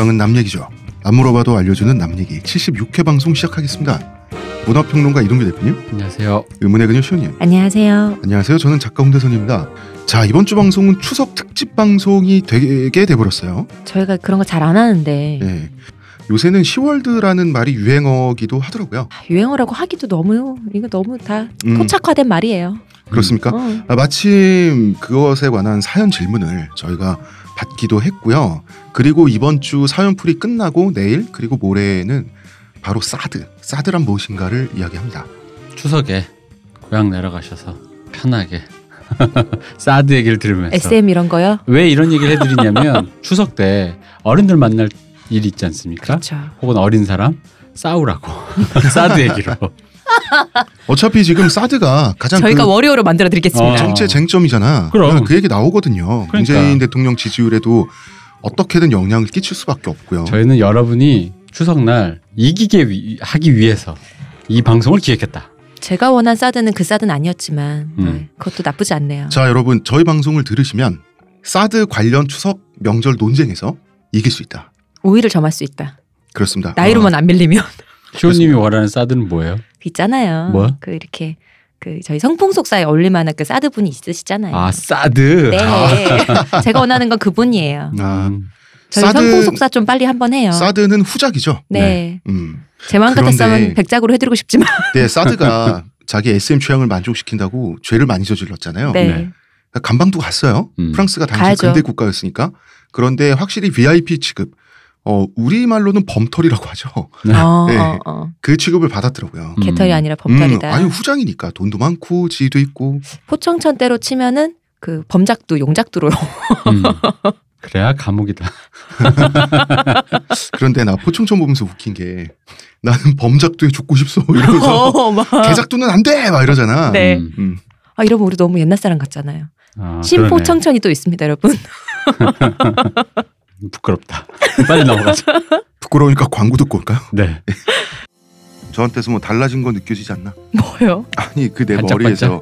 교양은 남 얘기죠. 안 물어봐도 알려주는 남 얘기 76회 방송 시작하겠습니다. 문화평론가 이동규 대표님, 안녕하세요. 의문의 그녀 시호님. 안녕하세요. 안녕하세요. 저는 작가 홍대선입니다. 자 이번 주 방송은 추석 특집 방송이 되게 돼버렸어요. 저희가 그런 거 잘 안 하는데 네. 요새는 시월드라는 말이 유행어기도 하더라고요. 아, 유행어라고 하기도 너무 이거 너무 다 음. 포착화된 말이에요. 그렇습니까? 어. 아, 마침 그것에 관한 사연 질문을 저희가 받기도 했고요. 그리고 이번 주 사연풀이 끝나고 내일 그리고 모레는 바로 사드, 사드란 무엇인가를 이야기합니다. 추석에 고향 내려가셔서 편하게 사드 얘기를 들으면서 SM 이런 거요? 왜 이런 얘기를 해드리냐면 추석 때 어른들 만날 일이 있지 않습니까? 그렇죠. 혹은 어린 사람 싸우라고 사드 얘기로 어차피 지금 사드가 가장 저희가 그 월요일로 만들어 드리겠습니다. 어. 정체 쟁점이잖아. 그럼. 그 얘기 나오거든요. 그러니까. 문재인 대통령 지지율에도 어떻게든 영향을 끼칠 수밖에 없고요. 저희는 여러분이 추석날 이기게 위- 하기 위해서 이 방송을 기획했다. 제가 원한 사드는 그 사드는 아니었지만 음. 네, 그것도 나쁘지 않네요. 자, 여러분 저희 방송을 들으시면 사드 관련 추석 명절 논쟁에서 이길 수 있다. 우위를 점할 수 있다. 그렇습니다. 나이로만 안 밀리면 시호님이 원하는 사드는 뭐예요? 그 있잖아요. 뭐? 그 이렇게 그 저희 성풍속사에 어울릴 만한 그 사드 분이 있으시잖아요. 아 사드. 네. 제가 원하는 건 그분이에요. 아, 음. 저희 사드- 성풍속사 좀 빨리 한번 해요. 사드는 후작이죠. 네. 음. 제 마음 같았으면 백작으로 해드리고 싶지만. 네, 사드가 자기 SM 취향을 만족시킨다고 죄를 많이 저질렀잖아요. 네. 네. 감방도 갔어요. 음. 프랑스가 당시 가야죠. 근대 국가였으니까. 그런데 확실히 VIP 취급, 어 우리 말로는 범털이라고 하죠. 네. 어, 네. 어, 어. 그 취급을 받았더라고요. 음. 개털이 아니라 범털이다. 음, 아니 후장이니까 돈도 많고 지위도 있고. 포청천 때로 치면은 그 범작두 용작두로. 음. 그래야 감옥이다. 그런데 나 포청천 보면서 웃긴 게 나는 범작도에 죽고 싶소 이러면서 어, 막. 개작도는 안 돼! 막 이러잖아. 네. 음. 음. 아 이러면 우리 너무 옛날 사람 같잖아요. 아, 신포청천이 또 있습니다, 여러분. 부끄럽다. 빨리 넘어가자. 부끄러우니까 광고 듣고 올까요? 네. 저한테서 뭐 달라진 거 느껴지지 않나? 뭐요? 아니 그 내? 머리에서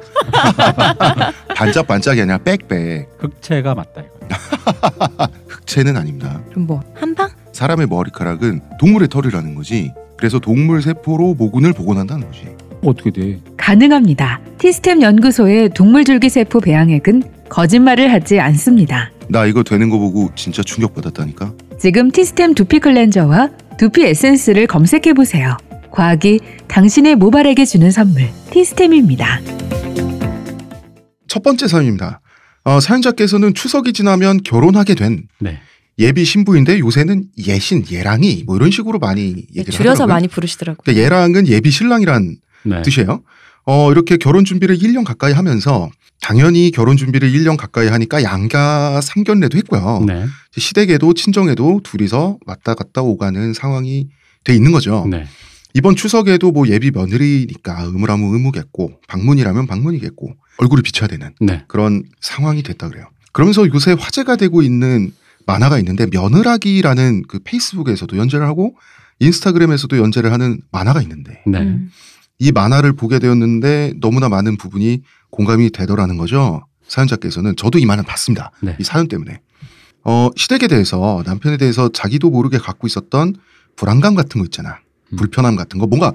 반짝반짝이 아니라 빽빽 흑채가 맞다 이거. 흑채는 아닙니다. 그럼 뭐 한방? 사람의 머리카락은 동물의 털이라는 거지. 그래서 동물 세포로 모근을 복원한다는 거지. 어떻게 돼? 가능합니다. 티스템 연구소의 동물줄기세포 배양액은 거짓말을 하지 않습니다. 나 이거 되는 거 보고 진짜 충격받았다니까. 지금 티스템 두피 클렌저와 두피 에센스를 검색해 보세요. 과학이 당신의 모발에게 주는 선물 티스템입니다. 첫 번째 사연입니다. 어, 사연자께서는 추석이 지나면 결혼하게 된 네. 예비 신부인데 요새는 예신, 예랑이 뭐 이런 식으로 많이 얘기를 네, 줄여서 하더라고요. 많이 부르시더라고요. 그러니까 예랑은 예비 신랑이란 네. 뜻이에요. 어, 이렇게 결혼 준비를 1년 가까이 하면서 당연히 결혼 준비를 1년 가까이 하니까 양가 상견례도 했고요. 네. 시댁에도 친정에도 둘이서 왔다 갔다 오가는 상황이 돼 있는 거죠. 네. 이번 추석에도 뭐 예비 며느리니까 의무라면 의무겠고 방문이라면 방문이겠고 얼굴을 비춰야 되는 네. 그런 상황이 됐다 그래요. 그러면서 요새 화제가 되고 있는 만화가 있는데 며느라기라는 그 페이스북에서도 연재를 하고 인스타그램에서도 연재를 하는 만화가 있는데 네. 음. 이 만화를 보게 되었는데 너무나 많은 부분이 공감이 되더라는 거죠. 사연자께서는 저도 이 만화 봤습니다. 네. 이 사연 때문에. 어, 시댁에 대해서 남편에 대해서 자기도 모르게 갖고 있었던 불안감 같은 거 있잖아. 음. 불편함 같은 거 뭔가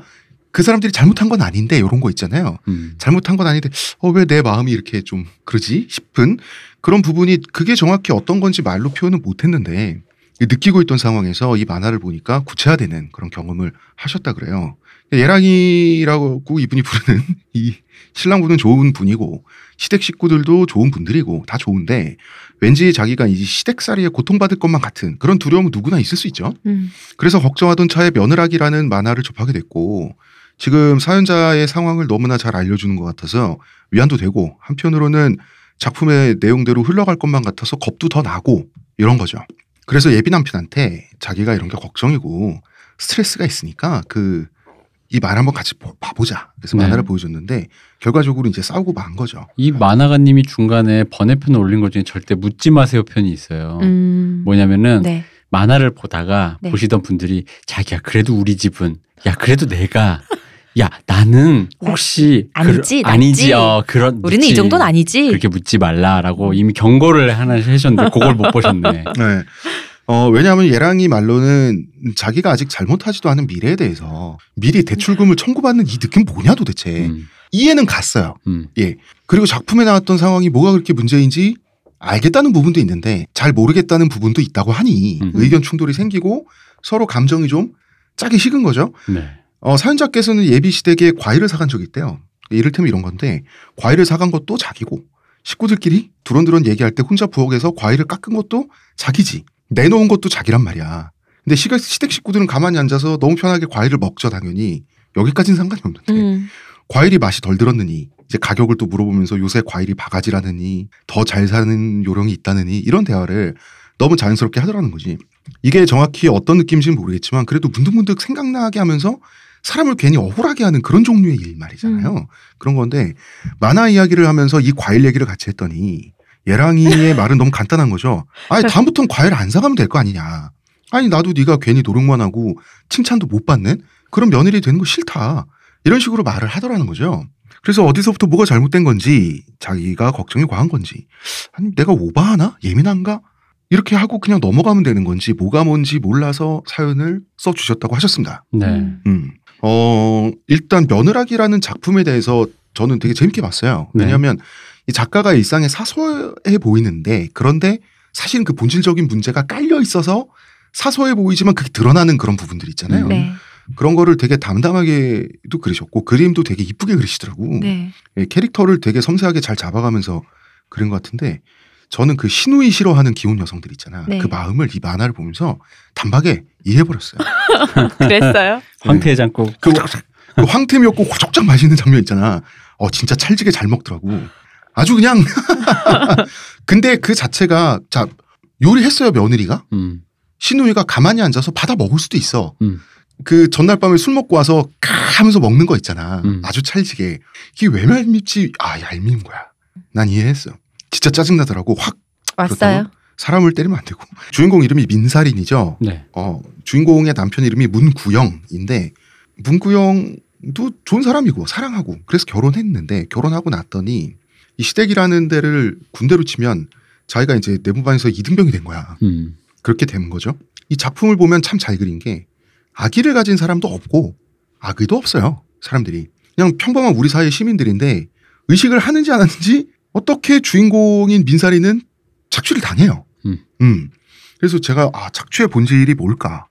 그 사람들이 잘못한 건 아닌데 이런 거 있잖아요. 음. 잘못한 건 아닌데 어 왜 내 마음이 이렇게 좀 그러지 싶은 그런 부분이 그게 정확히 어떤 건지 말로 표현은 못했는데 느끼고 있던 상황에서 이 만화를 보니까 구체화되는 그런 경험을 하셨다 그래요. 예랑이라고 이분이 부르는 이 신랑분은 좋은 분이고 시댁 식구들도 좋은 분들이고 다 좋은데 왠지 자기가 이 시댁살이에 고통받을 것만 같은 그런 두려움은 누구나 있을 수 있죠. 음. 그래서 걱정하던 차에 며느라기라는 만화를 접하게 됐고 지금 사연자의 상황을 너무나 잘 알려주는 것 같아서 위안도 되고 한편으로는 작품의 내용대로 흘러갈 것만 같아서 겁도 더 나고 이런 거죠. 그래서 예비 남편한테 자기가 이런 게 걱정이고 스트레스가 있으니까 그 이 말 한번 같이 보- 봐보자. 그래서 네. 만화를 보여줬는데 결과적으로 이제 싸우고 만 거죠. 이 만화가님이 중간에 번외편을 올린 것 중에 절대 묻지 마세요 편이 있어요. 음. 뭐냐면은 네. 만화를 보다가 네. 보시던 분들이 자기야 그래도 우리 집은 야 그래도 내가 야 나는 혹시 나- 아니지, 그러- 아니지. 어 그런 우리는 묻지. 이 정도는 아니지. 그렇게 묻지 말라라고 이미 경고를 하나 하셨는데 그걸 못 보셨네. 네. 어, 왜냐하면 얘랑이 말로는 자기가 아직 잘못하지도 않은 미래에 대해서 미리 대출금을 청구받는 이 느낌 뭐냐 도대체. 음, 이해는 갔어요. 음, 예. 그리고 작품에 나왔던 상황이 뭐가 그렇게 문제인지 알겠다는 부분도 있는데 잘 모르겠다는 부분도 있다고 하니 음. 의견 충돌이 생기고 서로 감정이 좀 짜기 식은 거죠. 네. 어, 사연자께서는 예비 시댁에 과일을 사간 적이 있대요. 이를테면 이런 건데 과일을 사간 것도 자기고 식구들끼리 두런두런 얘기할 때 혼자 부엌에서 과일을 깎은 것도 자기지 내놓은 것도 자기란 말이야. 근데 시가- 시댁 식구들은 가만히 앉아서 너무 편하게 과일을 먹죠 당연히 여기까지는 상관이 없는데 음. 과일이 맛이 덜 들었느니 이제 가격을 또 물어보면서 요새 과일이 바가지라느니 더 잘 사는 요령이 있다느니 이런 대화를 너무 자연스럽게 하더라는 거지. 이게 정확히 어떤 느낌인지는 모르겠지만 그래도 문득문득 생각나게 하면서 사람을 괜히 억울하게 하는 그런 종류의 일 말이잖아요. 그런 건데 만화 이야기를 하면서 이 과일 얘기를 같이 했더니 예랑이의 말은 너무 간단한 거죠. 아니 다음부터는 과일 안 사가면 될 거 아니냐. 아니 나도 네가 괜히 노력만 하고 칭찬도 못 받는 그런 며느리 되는 거 싫다. 이런 식으로 말을 하더라는 거죠. 그래서 어디서부터 뭐가 잘못된 건지 자기가 걱정이 과한 건지 아니 내가 오바하나 예민한가 이렇게 하고 그냥 넘어가면 되는 건지 뭐가 뭔지 몰라서 사연을 써 주셨다고 하셨습니다. 네. 음. 음. 어, 일단 며느라기라는 작품에 대해서 저는 되게 재밌게 봤어요. 네. 왜냐하면 이 작가가 일상에 사소해 보이는데 그런데 사실은 그 본질적인 문제가 깔려 있어서 사소해 보이지만 그게 드러나는 그런 부분들 있잖아요. 음. 네. 그런 거를 되게 담담하게도 그리셨고 그림도 되게 이쁘게 그리시더라고. 네. 예, 캐릭터를 되게 섬세하게 잘 잡아가면서 그린 것 같은데 저는 그 신우이 싫어하는 기혼 여성들 있잖아. 네. 그 마음을 이 만화를 보면서 단박에 이해해버렸어요. 그랬어요? 황태해장국. 그, 그 황태미였고 고족장 맛있는 장면 있잖아. 어 진짜 찰지게 잘 먹더라고. 아주 그냥. 근데 그 자체가 자 요리했어요 며느리가. 음, 신우이가 가만히 앉아서 받아 먹을 수도 있어. 음. 그 전날 밤에 술 먹고 와서 까 하면서 먹는 거 있잖아. 음. 아주 찰지게. 이게 왜 얄밉지? 아 얄미운 거야. 난 이해했어. 진짜 짜증나더라고. 확 왔어요? 사람을 때리면 안 되고. 주인공 이름이 민살인이죠. 네. 어, 주인공의 남편 이름이 문구영인데 문구영도 좋은 사람이고 사랑하고 그래서 결혼했는데 결혼하고 났더니 이 시댁이라는 데를 군대로 치면 자기가 이제 내무반에서 이등병이 된 거야. 음, 그렇게 되는 거죠. 이 작품을 보면 참 잘 그린 게 아기를 가진 사람도 없고 아기도 없어요. 사람들이 그냥 평범한 우리 사회 시민들인데 의식을 하는지 안 하는지 어떻게 주인공인 민사리는 착취를 당해요. 음. 그래서 제가 아 착취의 본질이 뭘까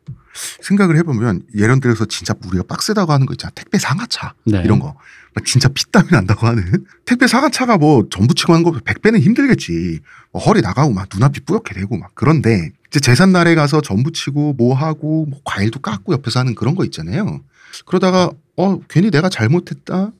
생각을 해보면 예를 들어서 진짜 우리가 빡세다고 하는 거 있잖아. 택배 상하차 네. 이런 거. 막 진짜 피땀이 난다고 하는. 택배 상하차가 뭐 전부 치고 하는 거 100배는 힘들겠지. 뭐 허리 나가고 막 눈앞이 뿌옇게 되고 막 그런데 이제 제삿날에 가서 전부 치고 뭐 하고 뭐 과일도 깎고 옆에서 하는 그런 거 있잖아요. 그러다가 어 괜히 내가 잘못했다?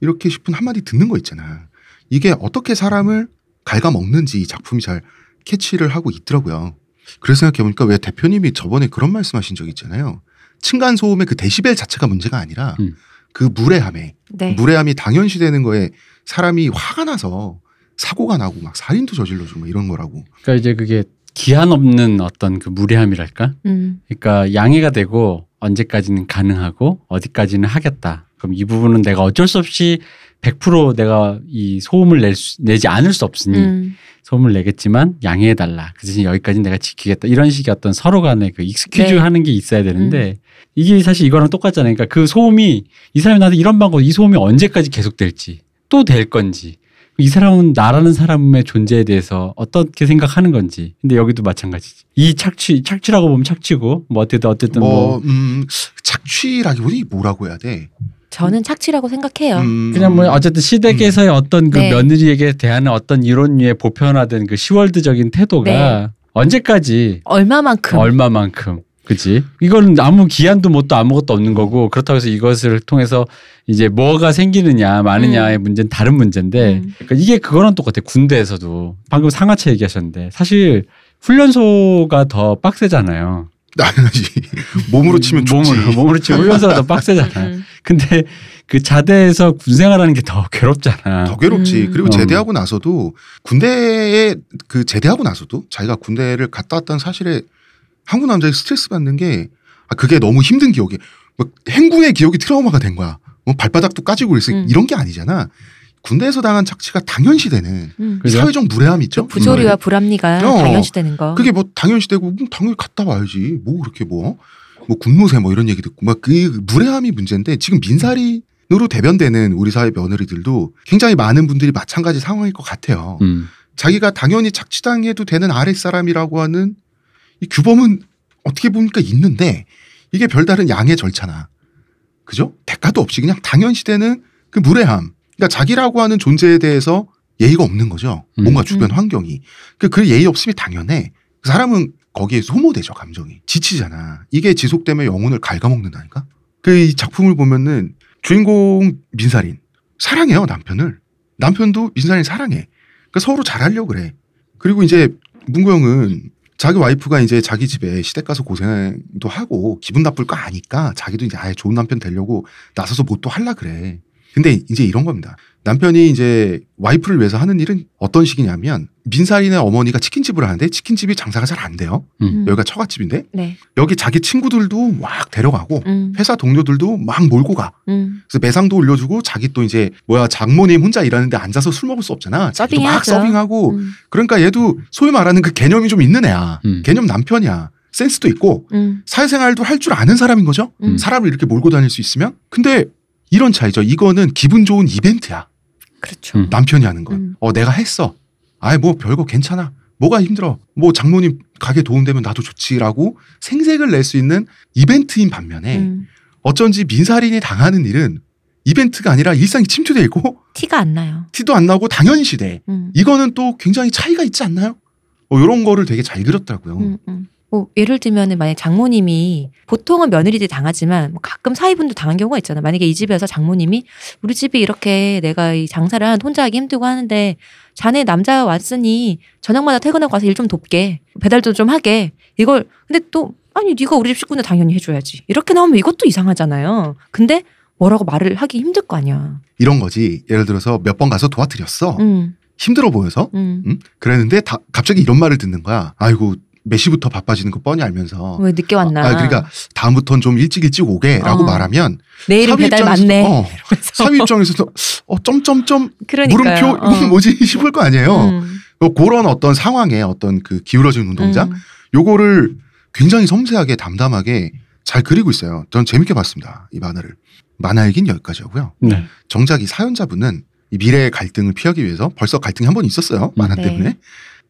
이렇게 싶은 한마디 듣는 거 있잖아. 이게 어떻게 사람을 갉아먹는지 이 작품이 잘 캐치를 하고 있더라고요 그래서 생각해보니까 왜 대표님이 저번에 그런 말씀하신 적 있잖아요 층간 소음의 그 데시벨 자체가 문제가 아니라 음. 그 무례함에 네. 무례함이 당연시되는 거에 사람이 화가 나서 사고가 나고 막 살인도 저질러주고 막 이런 거라고. 그러니까 이제 그게 기한 없는 어떤 그 무례함이랄까? 음. 그러니까 양해가 되고 언제까지는 가능하고 어디까지는 하겠다. 그럼 이 부분은 내가 어쩔 수 없이 100% 내가 이 소음을 낼 수, 내지 않을 수 없으니 음. 소음을 내겠지만 양해해 달라. 그 대신 여기까지는 내가 지키겠다. 이런 식의 어떤 서로 간의 그 excuse 네. 하는 게 있어야 되는데 이게 사실 이거랑 똑같잖아요. 그러니까 그 소음이 이 사람이 나한테 이런 방법, 이 소음이 언제까지 계속될지 또 될 건지 이 사람은 나라는 사람의 존재에 대해서 어떻게 생각하는 건지. 근데 여기도 마찬가지지. 이 착취, 착취라고 보면 착취고 뭐 어쨌든 어쨌든 뭐, 뭐, 음, 착취라기보다 뭐라고 해야 돼? 저는 착취라고 생각해요. 음, 그냥 뭐 어쨌든 시댁에서의 어떤 그 네. 며느리에게 대하는 어떤 이론류의 보편화된 그 시월드적인 태도가 네. 언제까지 얼마만큼 얼마만큼 그지 이거는 아무 기한도 뭣도 아무것도 없는 거고 그렇다고 해서 이것을 통해서 이제 뭐가 생기느냐 마느냐의 문제는 다른 문제인데 음. 그러니까 이게 그거랑 똑같아 군대에서도 방금 상하차 얘기하셨는데 사실 훈련소가 더 빡세잖아요 당연하지. 몸으로 치면 죽지. 몸으로, 몸으로 치면 훈련소가 더 빡세잖아요 음. 근데 그 자대에서 군 생활하는 게 더 괴롭잖아 더 괴롭지. 음. 그리고 음. 제대하고 나서도 군대에 그 제대하고 나서도 자기가 군대를 갔다 왔다는 사실에 한국 남자의 스트레스 받는 게 아, 그게 너무 힘든 기억이 뭐 행군의 기억이 트라우마가 된 거야. 뭐 발바닥도 까지고 그랬어. 음. 이런 게 아니잖아. 군대에서 당한 착취가 당연시되는 음. 사회적 무례함 있죠. 그 부조리와 불합리가 어. 당연시되는 거. 그게 뭐 당연시되고 음, 당연히 갔다 와야지. 뭐 그렇게 뭐. 뭐 군노세 뭐 이런 얘기 듣고 막 그 무례함이 문제인데 지금 민사리로 대변되는 우리 사회 며느리들도 굉장히 많은 분들이 마찬가지 상황일 것 같아요. 음. 자기가 당연히 착취당해도 되는 아랫사람이라고 하는 이 규범은 어떻게 보니까 있는데 이게 별다른 양의 절차나 그죠? 대가도 없이 그냥 당연시되는 그 무례함. 그러니까 자기라고 하는 존재에 대해서 예의가 없는 거죠. 음. 뭔가 주변 음. 환경이. 그, 그 예의 없음이 당연해. 그 사람은 거기에 소모되죠, 감정이. 지치잖아. 이게 지속되면 영혼을 갉아먹는다니까? 그 이 작품을 보면은 주인공 민살인. 사랑해요, 남편을. 남편도 민살인 사랑해. 그러니까 서로 잘하려고 그래. 그리고 이제 문구영은 자기 와이프가 이제 자기 집에 시댁 가서 고생도 하고 기분 나쁠 거 아니까 자기도 이제 아예 좋은 남편 되려고 나서서 뭐 또 할라 그래. 근데 이제 이런 겁니다. 남편이 이제 와이프를 위해서 하는 일은 어떤 식이냐면 민살인의 어머니가 치킨집을 하는데 치킨집이 장사가 잘 안 돼요. 음. 여기가 처갓집인데 네. 여기 자기 친구들도 막 데려가고 음. 회사 동료들도 막 몰고 가. 음. 그래서 매상도 올려주고 자기 또 이제 뭐야 장모님 혼자 일하는데 앉아서 술 먹을 수 없잖아. 자기도 막. 서빙하고 음. 그러니까 얘도 소위 말하는 그 개념이 좀 있는 애야. 음. 개념 남편이야. 센스도 있고 음. 사회생활도 할 줄 아는 사람인 거죠. 음. 사람을 이렇게 몰고 다닐 수 있으면. 근데 이런 차이죠. 이거는 기분 좋은 이벤트야. 그렇죠. 음. 남편이 하는 건. 음. 어 내가 했어. 아이 뭐 별거 괜찮아. 뭐가 힘들어. 뭐 장모님 가게 도움되면 나도 좋지라고 생색을 낼 수 있는 이벤트인 반면에 음. 어쩐지 민살인이 당하는 일은 이벤트가 아니라 일상이 침투돼 있고 티가 안 나요. 티도 안 나고 당연시돼. 음. 이거는 또 굉장히 차이가 있지 않나요? 어, 이런 거를 되게 잘 그렸더라고요. 음, 음. 뭐 예를 들면은 만약 장모님이 보통은 며느리들이 당하지만 뭐 가끔 사위분도 당한 경우가 있잖아요. 만약에 이 집에서 장모님이 우리 집이 이렇게 내가 이 장사를 한 혼자 하기 힘들고 하는데 자네 남자 왔으니 저녁마다 퇴근하고 와서 일 좀 돕게 배달도 좀 하게 이걸 근데 또 아니 네가 우리 집 식구는 당연히 해줘야지 이렇게 나오면 이것도 이상하잖아요. 근데 뭐라고 말을 하기 힘들 거 아니야. 이런 거지. 예를 들어서 몇 번 가서 도와드렸어. 음, 힘들어 보여서. 음. 응? 그랬는데 다, 갑자기 이런 말을 듣는 거야. 아이고 몇 시부터 바빠지는 거 뻔히 알면서. 왜 늦게 왔나? 아, 그러니까 다음부터는 좀 일찍 일찍 오게라고 어. 말하면 내일은 배달 많네. 어, 사위 입장에서도 어 점점점 그러니까요. 물음표 이건 뭐지 싶을 거 아니에요. 음. 어, 그런 어떤 상황에 어떤 그 기울어진 운동장 음. 요거를 굉장히 섬세하게 담담하게 잘 그리고 있어요. 전 재밌게 봤습니다. 이 만화를. 만화 얘기는 여기까지였고요. 네. 정작 이 사연자분은 이 미래의 갈등을 피하기 위해서 벌써 갈등이 한 번 있었어요. 만화 네. 때문에.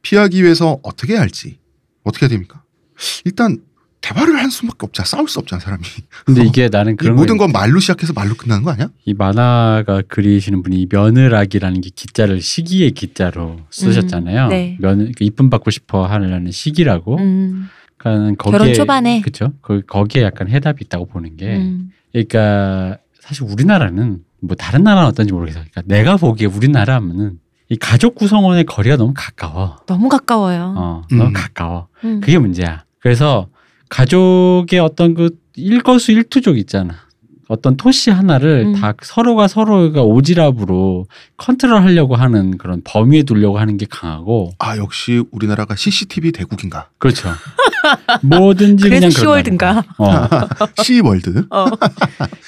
피하기 위해서 어떻게 해야 할지. 어떻게 해야 됩니까? 일단 대화를 할 수밖에 없잖아. 싸울 수 없잖아, 사람이. 근데 이게 나는 이 그런 모든 거건 말로 시작해서 말로 끝나는 거 아니야? 이 만화가 그리시는 분이 이 며느락이라는 게 기자를 시기의 기자로 쓰셨잖아요. 음, 네. 면 이쁨 받고 싶어 하는 시기라고. 음. 그러니까 거기에 결혼 초반에. 그렇죠. 거기에 약간 해답이 있다고 보는 게 음. 그러니까 사실 우리나라는 뭐 다른 나라는 어떤지 모르겠어요. 그러니까 내가 보기에 우리나라 하면은 이 가족 구성원의 거리가 너무 가까워. 너무 가까워요. 어, 음. 너무 가까워. 음. 그게 문제야. 그래서 가족의 어떤 그 일거수 일투족 있잖아. 어떤 토시 하나를 음. 다 서로가 서로가 오지랖으로 컨트롤 하려고 하는 그런 범위에 두려고 하는 게 강하고 아, 역시 우리나라가 CCTV 대국인가? 그렇죠. 뭐든지 그래서 그냥 시월든가. 어. C월드. 어.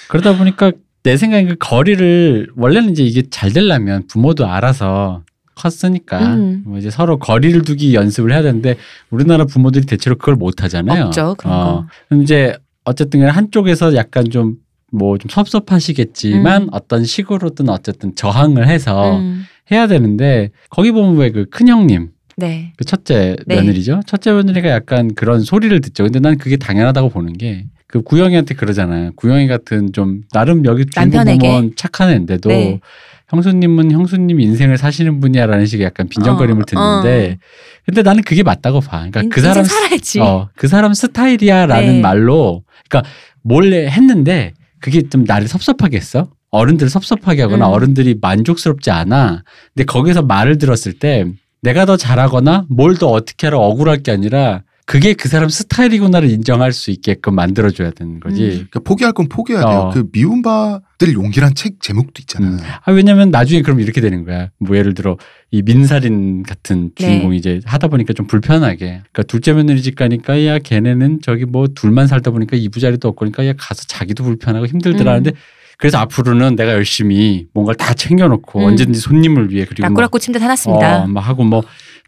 그러다 보니까 내 생각엔 그 거리를 원래는 이제 이게 잘 되려면 부모도 알아서 컸으니까 음. 뭐 이제 서로 거리를 두기 연습을 해야 되는데 우리나라 부모들이 대체로 그걸 못 하잖아요. 없죠, 그런 어. 거. 그럼 이제 어쨌든 간에 한쪽에서 약간 좀 뭐좀 섭섭하시겠지만 음. 어떤 식으로든 어쨌든 저항을 해서 음. 해야 되는데 거기 보면 왜 그 큰형님 네. 그 첫째 네. 며느리죠. 첫째 며느리가 약간 그런 소리를 듣죠. 근데 난 그게 당연하다고 보는 게 그 구영이한테 그러잖아요. 구영이 같은 좀 나름 여기 남편에게? 착한 애인데도 네. 형수님은 형수님 인생을 사시는 분이야라는 식의 약간 빈정거림을 어, 듣는데 근데 나는 그게 맞다고 봐. 그러니까 인- 그 사람 살아야지. 어, 그 사람 스타일이야라는 네. 말로 그러니까 몰래 했는데 그게 좀 나를 섭섭하게 했어. 어른들을 섭섭하게 하거나 음. 어른들이 만족스럽지 않아. 근데 거기서 말을 들었을 때 내가 더 잘하거나 뭘 더 어떻게 하라 억울할 게 아니라 그게 그 사람 스타일이구나를 인정할 수 있게끔 만들어줘야 되는 거지. 음. 그러니까 포기할 건 포기해야 돼요. 어. 그 미움받을 용기란 책 제목도 있잖아. 음. 아, 왜냐면 나중에 그럼 이렇게 되는 거야. 뭐 예를 들어 이 민살인 같은 주인공이 네. 이제 하다 보니까 좀 불편하게. 그러니까 둘째 며느리 집 가니까 야 걔네는 저기 뭐 둘만 살다 보니까 이부자리도 없고 그러니까 야 가서 자기도 불편하고 힘들더라 음. 하는데 그래서 앞으로는 내가 열심히 뭔가를 다 챙겨놓고 음. 언제든지 손님을 위해 그리고 막, 라꾸라꾸 침대 사놨습니다. 어, 막 하고 뭐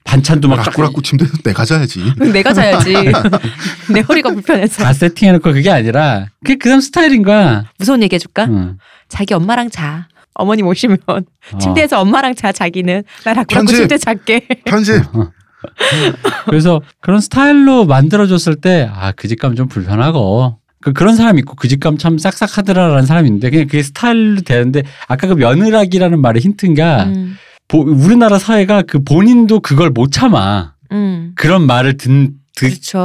반찬도 막 쫙- 라꾸라꾸 침대는 내가 자야지. 내가 자야지. 내 허리가 불편해서. 다 세팅해놓고 그게 아니라 그게 그 사람 스타일인 거야. 무서운 얘기 해줄까? 응. 자기 엄마랑 자. 어머님 오시면 어. 침대에서 엄마랑 자 자기는 나 라꾸라꾸 편집. 침대 잘게. 편집. 그래서 그런 스타일로 만들어줬을 때, 아, 그집 가면 좀 불편하고. 그, 그런 사람 있고 그집 가면 참 싹싹하더라라는 사람이 있는데 그냥 그게 스타일로 되는데 아까 그 며느라기라는 말의 힌트인가 음, 보- 우리나라 사회가 그 본인도 그걸 못 참아. 음. 그런 말을 듣.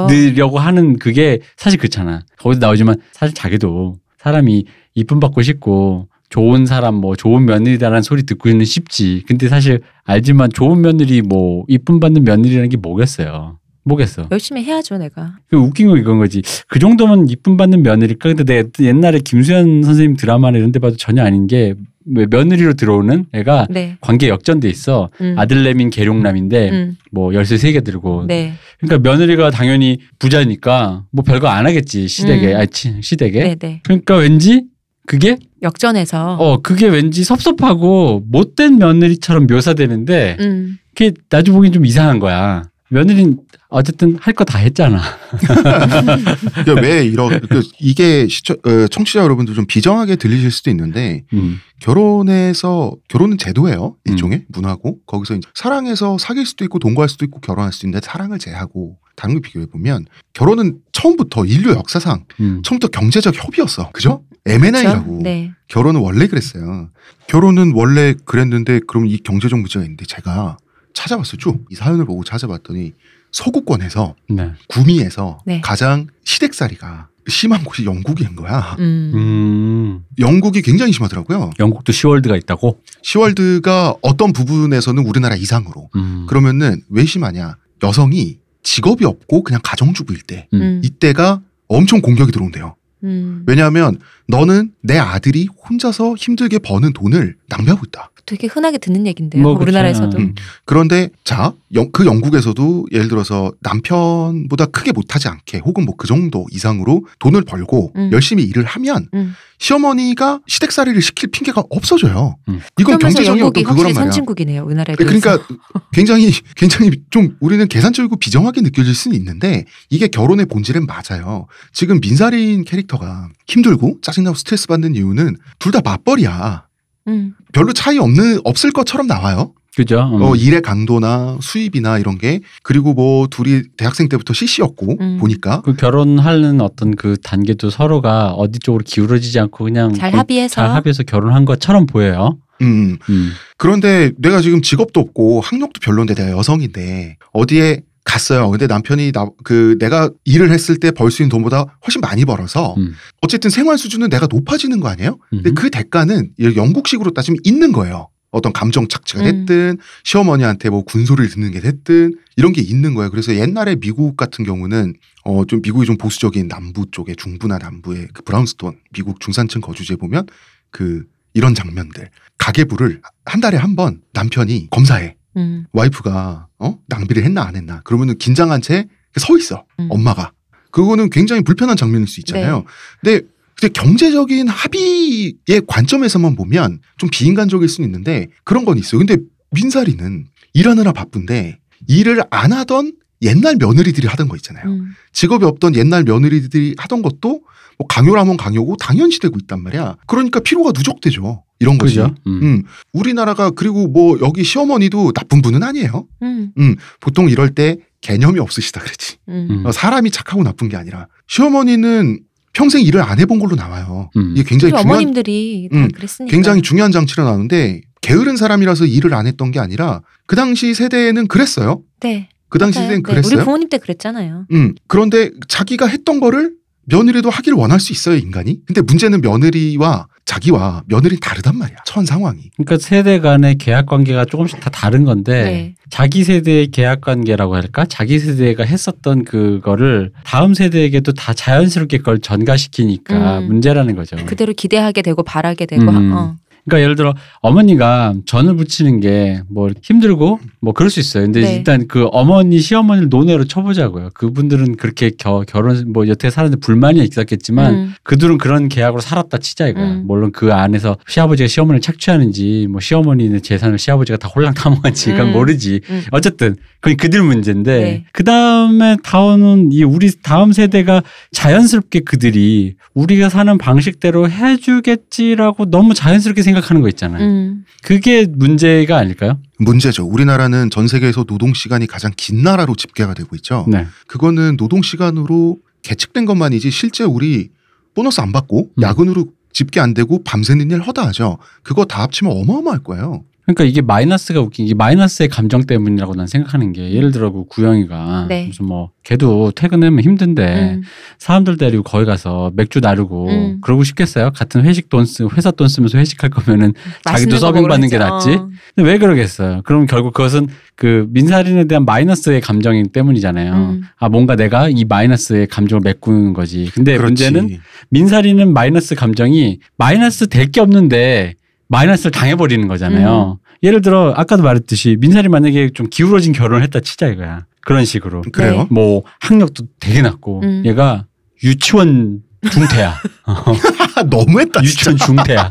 듣으려고 하는 그게 사실 그렇잖아. 거기서 나오지만 사실 자기도 사람이 이쁨 받고 싶고 좋은 사람 뭐 좋은 며느리다라는 소리 듣고는 쉽지. 근데 사실 알지만 좋은 며느리 뭐 이쁨 받는 며느리라는 게 뭐겠어요. 뭐겠어. 열심히 해야죠 내가. 그 웃긴 거 이건 거지. 그 정도면 이쁨 받는 며느리일까? 근데 내가 옛날에 김수현 선생님 드라마나 이런 데 봐도 전혀 아닌 게왜 며느리로 들어오는 애가 네. 관계 역전돼 있어. 음. 아들내민 계룡남인데 음. 뭐 열쇠 세 개 들고 네. 그러니까 며느리가 당연히 부자니까 뭐 별거 안 하겠지 시댁에 음. 치- 시댁에 네. 네. 그러니까 왠지 그게 역전해서. 어 그게 왠지 섭섭하고 못된 며느리처럼 묘사되는데 음. 그게 나중 보기엔 좀 이상한 거야 며느리는 어쨌든 할 거 다 했잖아 왜 이런 그 이게 시청, 어, 청취자 여러분들 좀 비정하게 들리실 수도 있는데 음. 결혼에서 결혼은 제도예요 음. 일종의 문화고 거기서 이제 사랑해서 사귈 수도 있고 동거할 수도 있고 결혼할 수도 있는데 사랑을 제하고 다른 걸 비교해 보면 결혼은 처음부터 인류 역사상 음. 처음부터 경제적 협의였어 그죠? M&A라고 그렇죠? 네. 결혼은 원래 그랬어요. 결혼은 원래 그랬는데 그럼 이 경제적 문제가 있는데 제가 찾아봤어요. 쭉 이 사연을 보고 찾아봤더니 서구권에서 네. 구미에서 네. 가장 시댁살이가 심한 곳이 영국인 거야. 음. 음. 영국이 굉장히 심하더라고요. 영국도 시월드가 있다고 시월드가 어떤 부분에서는 우리나라 이상으로. 음. 그러면은 왜 심하냐? 여성이 직업이 없고 그냥 가정주부일 때 음. 음. 이때가 엄청 공격이 들어온대요. 음. 왜냐하면 너는 내 아들이 혼자서 힘들게 버는 돈을 낭비하고 있다. 되게 흔하게 듣는 얘긴데요. 뭐 그렇죠. 우리나라에서도. 음. 그런데 자, 영- 그 영국에서도 예를 들어서 남편보다 크게 못하지 않게 혹은 뭐 그 정도 이상으로 돈을 벌고 음. 열심히 일을 하면 음. 시어머니가 시댁살이를 시킬 핑계가 없어져요. 음. 이건 경제적인 어떤 그거란 말이야. 선진국이네요. 우리나라에 비해서. 그러니까 굉장히 굉장히 좀 우리는 계산적이고 비정하게 느껴질 수는 있는데 이게 결혼의 본질은 맞아요. 지금 민사리인 캐릭터가 힘들고 짜증 나고 스트레스 받는 이유는 둘 다 맞벌이야. 음. 별로 차이 없는 없을 것처럼 나와요. 그죠 음. 어, 일의 강도나 수입이나 이런 게 그리고 뭐 둘이 대학생 때부터 CC였고 음. 보니까 그 결혼하는 어떤 그 단계도 서로가 어디 쪽으로 기울어지지 않고 그냥 잘 그- 합의해서. 잘 합의해서 결혼한 것처럼 보여요. 음. 음. 그런데 내가 지금 직업도 없고 학력도 별론데 내가 여성인데 어디에 갔어요. 근데 남편이 나 그 내가 일을 했을 때 벌 수 있는 돈보다 훨씬 많이 벌어서 음. 어쨌든 생활 수준은 내가 높아지는 거 아니에요? 근데 음. 그 대가는 이 영국식으로 따지면 있는 거예요. 어떤 감정 착취가 음. 됐든 시어머니한테 뭐 군소리를 듣는 게 됐든 이런 게 있는 거예요. 그래서 옛날에 미국 같은 경우는 어 좀 미국이 좀 보수적인 남부 쪽에 중부나 남부의 그 brownstone 미국 중산층 거주지에 보면 그 이런 장면들 가계부를 한 달에 한 번 남편이 검사해 음. 와이프가 어 낭비를 했나 안 했나 그러면은 긴장한 채 서 있어 음. 엄마가 그거는 굉장히 불편한 장면일 수 있잖아요. 근데 근데 경제적인 합의의 관점에서만 보면 좀 비인간적일 수는 있는데 그런 건 있어요. 근데 민사리는 일하느라 바쁜데 일을 안 하던 옛날 며느리들이 하던 거 있잖아요. 음. 직업이 없던 옛날 며느리들이 하던 것도 뭐 강요라면 강요고 당연시되고 있단 말이야. 그러니까 피로가 누적되죠. 이런 거지. 음. 음, 우리나라가 그리고 뭐 여기 시어머니도 나쁜 분은 아니에요. 음. 보통 이럴 때 개념이 없으시다 그랬지. 음. 음. 어, 사람이 착하고 나쁜 게 아니라 시어머니는 평생 일을 안 해본 걸로 나와요. 음. 이게 굉장히 중요한 어머님들이 다 음, 그랬으니까. 굉장히 중요한 장치로 나오는데 게으른 사람이라서 일을 안 했던 게 아니라 그 당시 세대에는 그랬어요. 네. 그 당시 맞아요. 세대는 네, 그랬어요. 우리 부모님 때 그랬잖아요. 음, 그런데 자기가 했던 거를 며느리도 하기를 원할 수 있어요, 인간이. 근데 문제는 며느리와 자기와 며느리 다르단 말이야. 처한 상황이. 그러니까 세대 간의 계약 관계가 조금씩 다 다른 건데 네. 자기 세대의 계약 관계라고 할까? 자기 세대가 했었던 그거를 다음 세대에게도 다 자연스럽게 그걸 전가시키니까 음. 문제라는 거죠. 그대로 기대하게 되고 바라게 되고 음. 어. 그러니까 예를 들어 어머니가 전을 부치는 게 뭐 힘들고 뭐 그럴 수 있어요. 근데 네. 일단 그 어머니 시어머니를 논외로 쳐보자고요. 그분들은 그렇게 겨, 결혼 뭐 여태 사는데 불만이 있었겠지만 음. 그들은 그런 계약으로 살았다 치자 이거야. 음. 물론 그 안에서 시아버지가 시어머니를 착취하는지 뭐 시어머니는 재산을 시아버지가 다 홀랑 타먹었지 이건 음. 모르지. 음. 어쨌든 그건 그들 문제인데 네. 그 다음에 다오는 이 우리 다음 세대가 자연스럽게 그들이 우리가 사는 방식대로 해주겠지라고 너무 자연스럽게 생각 하는 거 있잖아요. 음. 그게 문제가 아닐까요? 문제죠. 우리나라는 전 세계에서 노동 시간이 가장 긴 나라로 집계가 되고 있죠. 네. 그거는 노동 시간으로 계측된 것만이지 실제 우리 보너스 안 받고 음. 야근으로 집계 안 되고 밤새는 일 허다하죠. 그거 다 합치면 어마어마할 거예요. 그러니까 이게 마이너스가 웃긴 게 마이너스의 감정 때문이라고 난 생각하는 게 예를 들어 그 구영이가 네. 무슨 뭐 걔도 퇴근하면 힘든데 음. 사람들 데리고 거기 가서 맥주 나르고 음. 그러고 싶겠어요? 같은 회식 돈 쓰, 회사 돈 쓰면서 회식할 거면은 자기도 서빙 받는 게 낫지? 어. 근데 왜 그러겠어요? 그럼 결국 그것은 그 민사린에 대한 마이너스의 감정이 때문이잖아요. 음. 아 뭔가 내가 이 마이너스의 감정을 메꾸는 거지. 근데 그렇지. 문제는 민사리는 마이너스 감정이 마이너스 될 게 없는데 마이너스를 당해버리는 거잖아요. 음. 예를 들어 아까도 말했듯이 민사리 만약에 좀 기울어진 결혼을 했다 치자 이거야. 그런 식으로. 그래요. 네. 뭐 학력도 되게 낮고 음. 얘가 유치원 중퇴야. 너무했다 진짜. 유치원 중퇴야.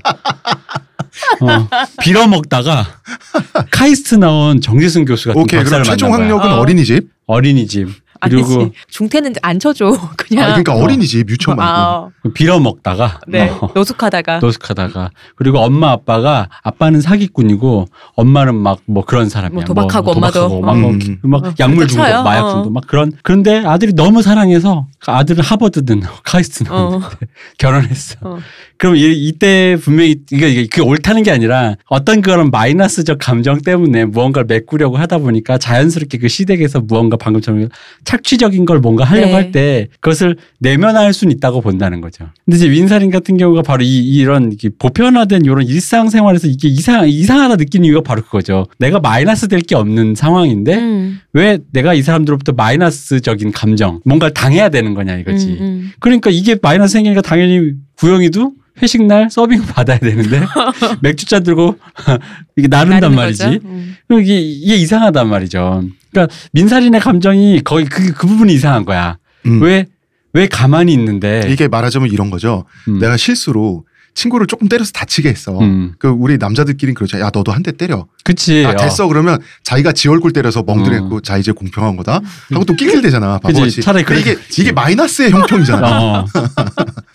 어, 빌어먹다가 카이스트 나온 정재승 교수 같은 오케이 그럼 박사를 최종 만난 거야. 학력은 어. 어린이집. 어린이집. 아니지. 그리고 중퇴는 안 쳐줘. 그냥. 아 그러니까 어. 어린이집 유치원 말고. 아, 빌어 먹다가 네. 어, 노숙하다가. 노숙하다가 그리고 엄마 아빠가 아빠는 사기꾼이고 엄마는 막 뭐 그런 사람이야. 뭐 도박하고 도박하고 엄마도. 막, 뭐 음. 막 어, 약물. 중독, 마약 어. 중독 막 그런 그런데 아들이 너무 사랑해서 그 아들은 하버드든 카이스트 나왔는데 어. 결혼했어. 어. 그럼 이, 이때 분명히 이게 이게 그게 옳다는 게 아니라 어떤 그런 마이너스적 감정 때문에 무언가를 메꾸려고 하다 보니까 자연스럽게 그 시댁에서 무언가 방금처럼 착취적인 걸 뭔가 하려고 네. 할때 그것을 내면화할 수는 있다고 본다는 거죠. 근데 이제 윈사린 같은 경우가 바로 이, 이런 보편화된 이런 일상생활에서 이게 이상 이상하다 느끼는 이유가 바로 그거죠. 내가 마이너스 될 게 없는 상황인데 음. 왜 내가 이 사람들로부터 마이너스적인 감정 뭔가를 당해야 되는 거냐 이거지. 음, 음. 그러니까 이게 마이너스 생기니까 당연히 구영이도 회식 날 서빙 받아야 되는데 맥주잔 들고 이게 나른단 나르는 말이지. 음. 그럼 이게, 이게 이상하단 말이죠. 그러니까 민사린의 감정이 거의 그, 그 부분이 이상한 거야. 음. 왜, 왜 가만히 있는데. 이게 말하자면 이런 거죠. 음. 내가 실수로 친구를 조금 때려서 다치게 했어. 음. 그 우리 남자들끼리 그러죠. 야 너도 한 대 때려. 그치. 아 됐어 그러면 자기가 지 얼굴 때려서 멍들했고 어. 자 이제 공평한 거다 하고 또 낄낄대잖아. 그치. 바보같이. 차라리 근데 이게. 이게 마이너스의 형평이잖아. 어.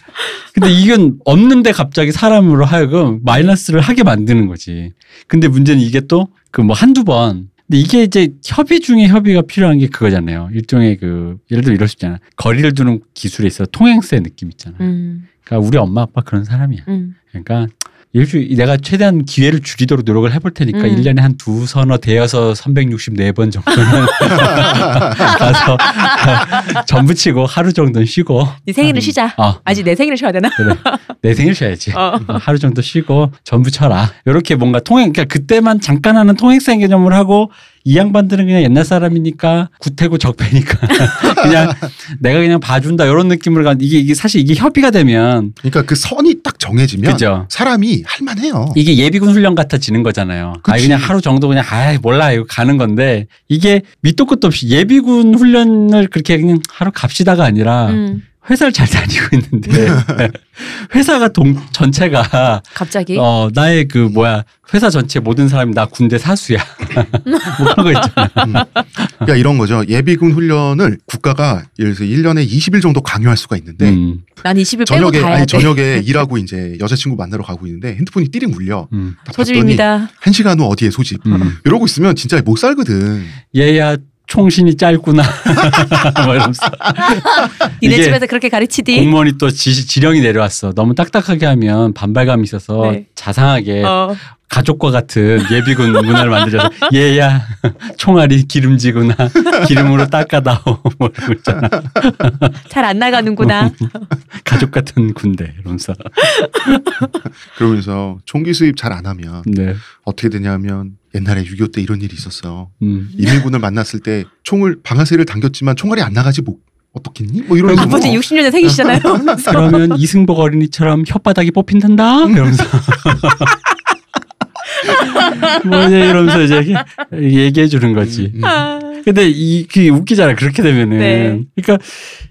근데 이건 없는데 갑자기 사람으로 하여금 마이너스를 하게 만드는 거지. 근데 문제는 이게 또 그 뭐 한두 번. 근데 이게 이제 협의 중에 협의가 필요한 게 그거잖아요. 일종의 그 예를 들어 이럴 수 있잖아. 거리를 두는 기술에 있어 통행세 느낌 있잖아. 음. 그러니까 우리 엄마 아빠 그런 사람이야. 음. 그러니까 일주 내가 최대한 기회를 줄이도록 노력을 해볼 테니까 음. 일 1년에 한 두 서너 대여서 364번 정도는 가서 전부 치고 하루 정도는 쉬고 네 생일을 쉬자. 어, 아직 내 생일을 쉬어야 되나? 그래. 내 생일 쉬어야지. 어. 어, 하루 정도 쉬고 전부 쳐라. 이렇게 뭔가 통행, 그러니까 그때만 잠깐 하는 통행세 개념을 하고 이 양반들은 그냥 옛날 사람이니까 구태고 적폐니까 그냥 내가 그냥 봐준다 이런 느낌으로 가 이게 이게 사실 이게 협의가 되면 그러니까 그 선이 딱 정해지면 그죠. 사람이 할만해요. 이게 예비군 훈련 같아지는 거잖아요. 아 그치. 그냥 하루 정도 그냥 아 몰라 이거 가는 건데 이게 밑도 끝도 없이 예비군 훈련을 그렇게 그냥 하루 갑시다가 아니라 음. 회사를 잘 다니고 있는데 회사가 동 전체가 갑자기. 어 나의 그 뭐야 회사 전체 모든 사람이 나 군대 사수야 뭐 그런 거 있잖아. 그러니까 이런 거죠. 예비군 훈련을 국가가 예를 들어서 1년에 20일 정도 강요할 수가 있는데 음, 난 20일 빼고 저녁에 아니 돼. 저녁에 일하고 이제 여자친구 만나러 가고 있는데 핸드폰이 띠링 울려. 음, 소집입니다. 한 시간 후 어디에 소집. 음. 이러고 있으면 진짜 못 살거든. 얘야 총신이 짧구나. 뭐 이러면서 니네 집에서 그렇게 가르치디? 공무원이 또 지, 지령이 내려왔어. 너무 딱딱하게 하면 반발감이 있어서 네. 자상하게 어. 가족과 같은 예비군 문화를 만들어서 얘야 총알이 기름지구나 기름으로 닦아다오 뭐거 있잖아. 잘 안 나가는구나. 가족 같은 군대 이러면서 그러면서 총기 수입 잘 안 하면 네. 어떻게 되냐면 옛날에 6.25 때 이런 일이 있었어. 음. 인민군을 만났을 때 총을 방아쇠를 당겼지만 총알이 안 나가지 뭐 어떻겠니? 뭐 이러면서 아버지 뭐 60년대 생이시잖아요. 그러면 이승복 어린이처럼 혓바닥이 뽑힌단다 이러면서 뭐 이제 이러면서 이제 얘기해 주는 거지. 음, 음. 아. 근데 이, 그게 웃기잖아. 그렇게 되면은. 네. 그러니까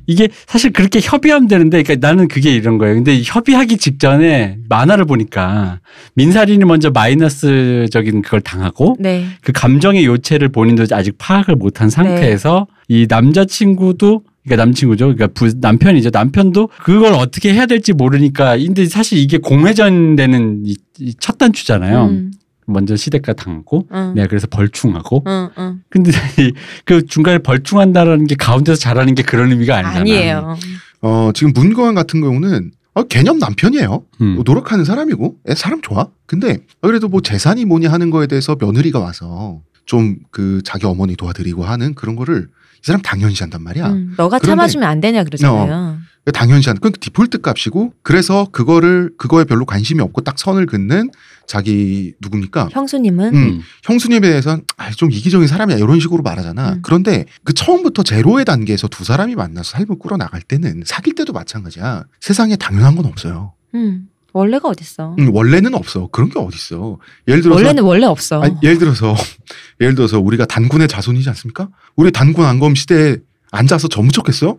이게 사실 그렇게 협의하면 되는데, 그러니까 나는 그게 이런 거예요. 근데 협의하기 직전에 만화를 보니까 민사린이 먼저 마이너스적인 그걸 당하고 네. 그 감정의 요체를 본인도 아직 파악을 못한 상태에서 이 남자친구도 그러니까 남친구죠. 그러니까 부, 남편이죠. 남편도 그걸 어떻게 해야 될지 모르니까 근데 사실 이게 공회전 되는 이, 이 첫 단추잖아요. 음. 먼저 시대가 당하고 응. 내가 그래서 벌충하고 응, 응. 근데 이- 그 중간에 벌충한다라는 게 가운데서 잘하는 게 그런 의미가 아니잖아. 아니에요. 어, 지금 문거환 같은 경우는 어, 개념 남편이에요. 음. 뭐 노력하는 사람이고 애 사람 좋아. 근데 그래도 뭐 재산이 뭐니 하는 거에 대해서 며느리가 와서 좀 그 자기 어머니 도와드리고 하는 그런 거를 이 사람 당연시한단 말이야. 음, 너가 참아주면 안 되냐 그러잖아요. 당연시한 그건 디폴트 값이고 그래서 그거를 그거에 별로 관심이 없고 딱 선을 긋는 자기 누굽니까? 형수님은 음, 음. 형수님에 대해서는 아, 좀 이기적인 사람이야 이런 식으로 말하잖아. 음. 그런데 그 처음부터 제로의 단계에서 두 사람이 만나서 삶을 꾸려 나갈 때는 사귈 때도 마찬가지야. 세상에 당연한 건 없어요. 음, 원래가 어딨어. 음, 원래는 없어. 그런 게 어딨어. 예를 들어서 원래는 원래 없어. 아니, 예를 들어서 예를 들어서 우리가 단군의 자손이지 않습니까? 우리 단군 안검 시대에 앉아서 전무쳤겠어?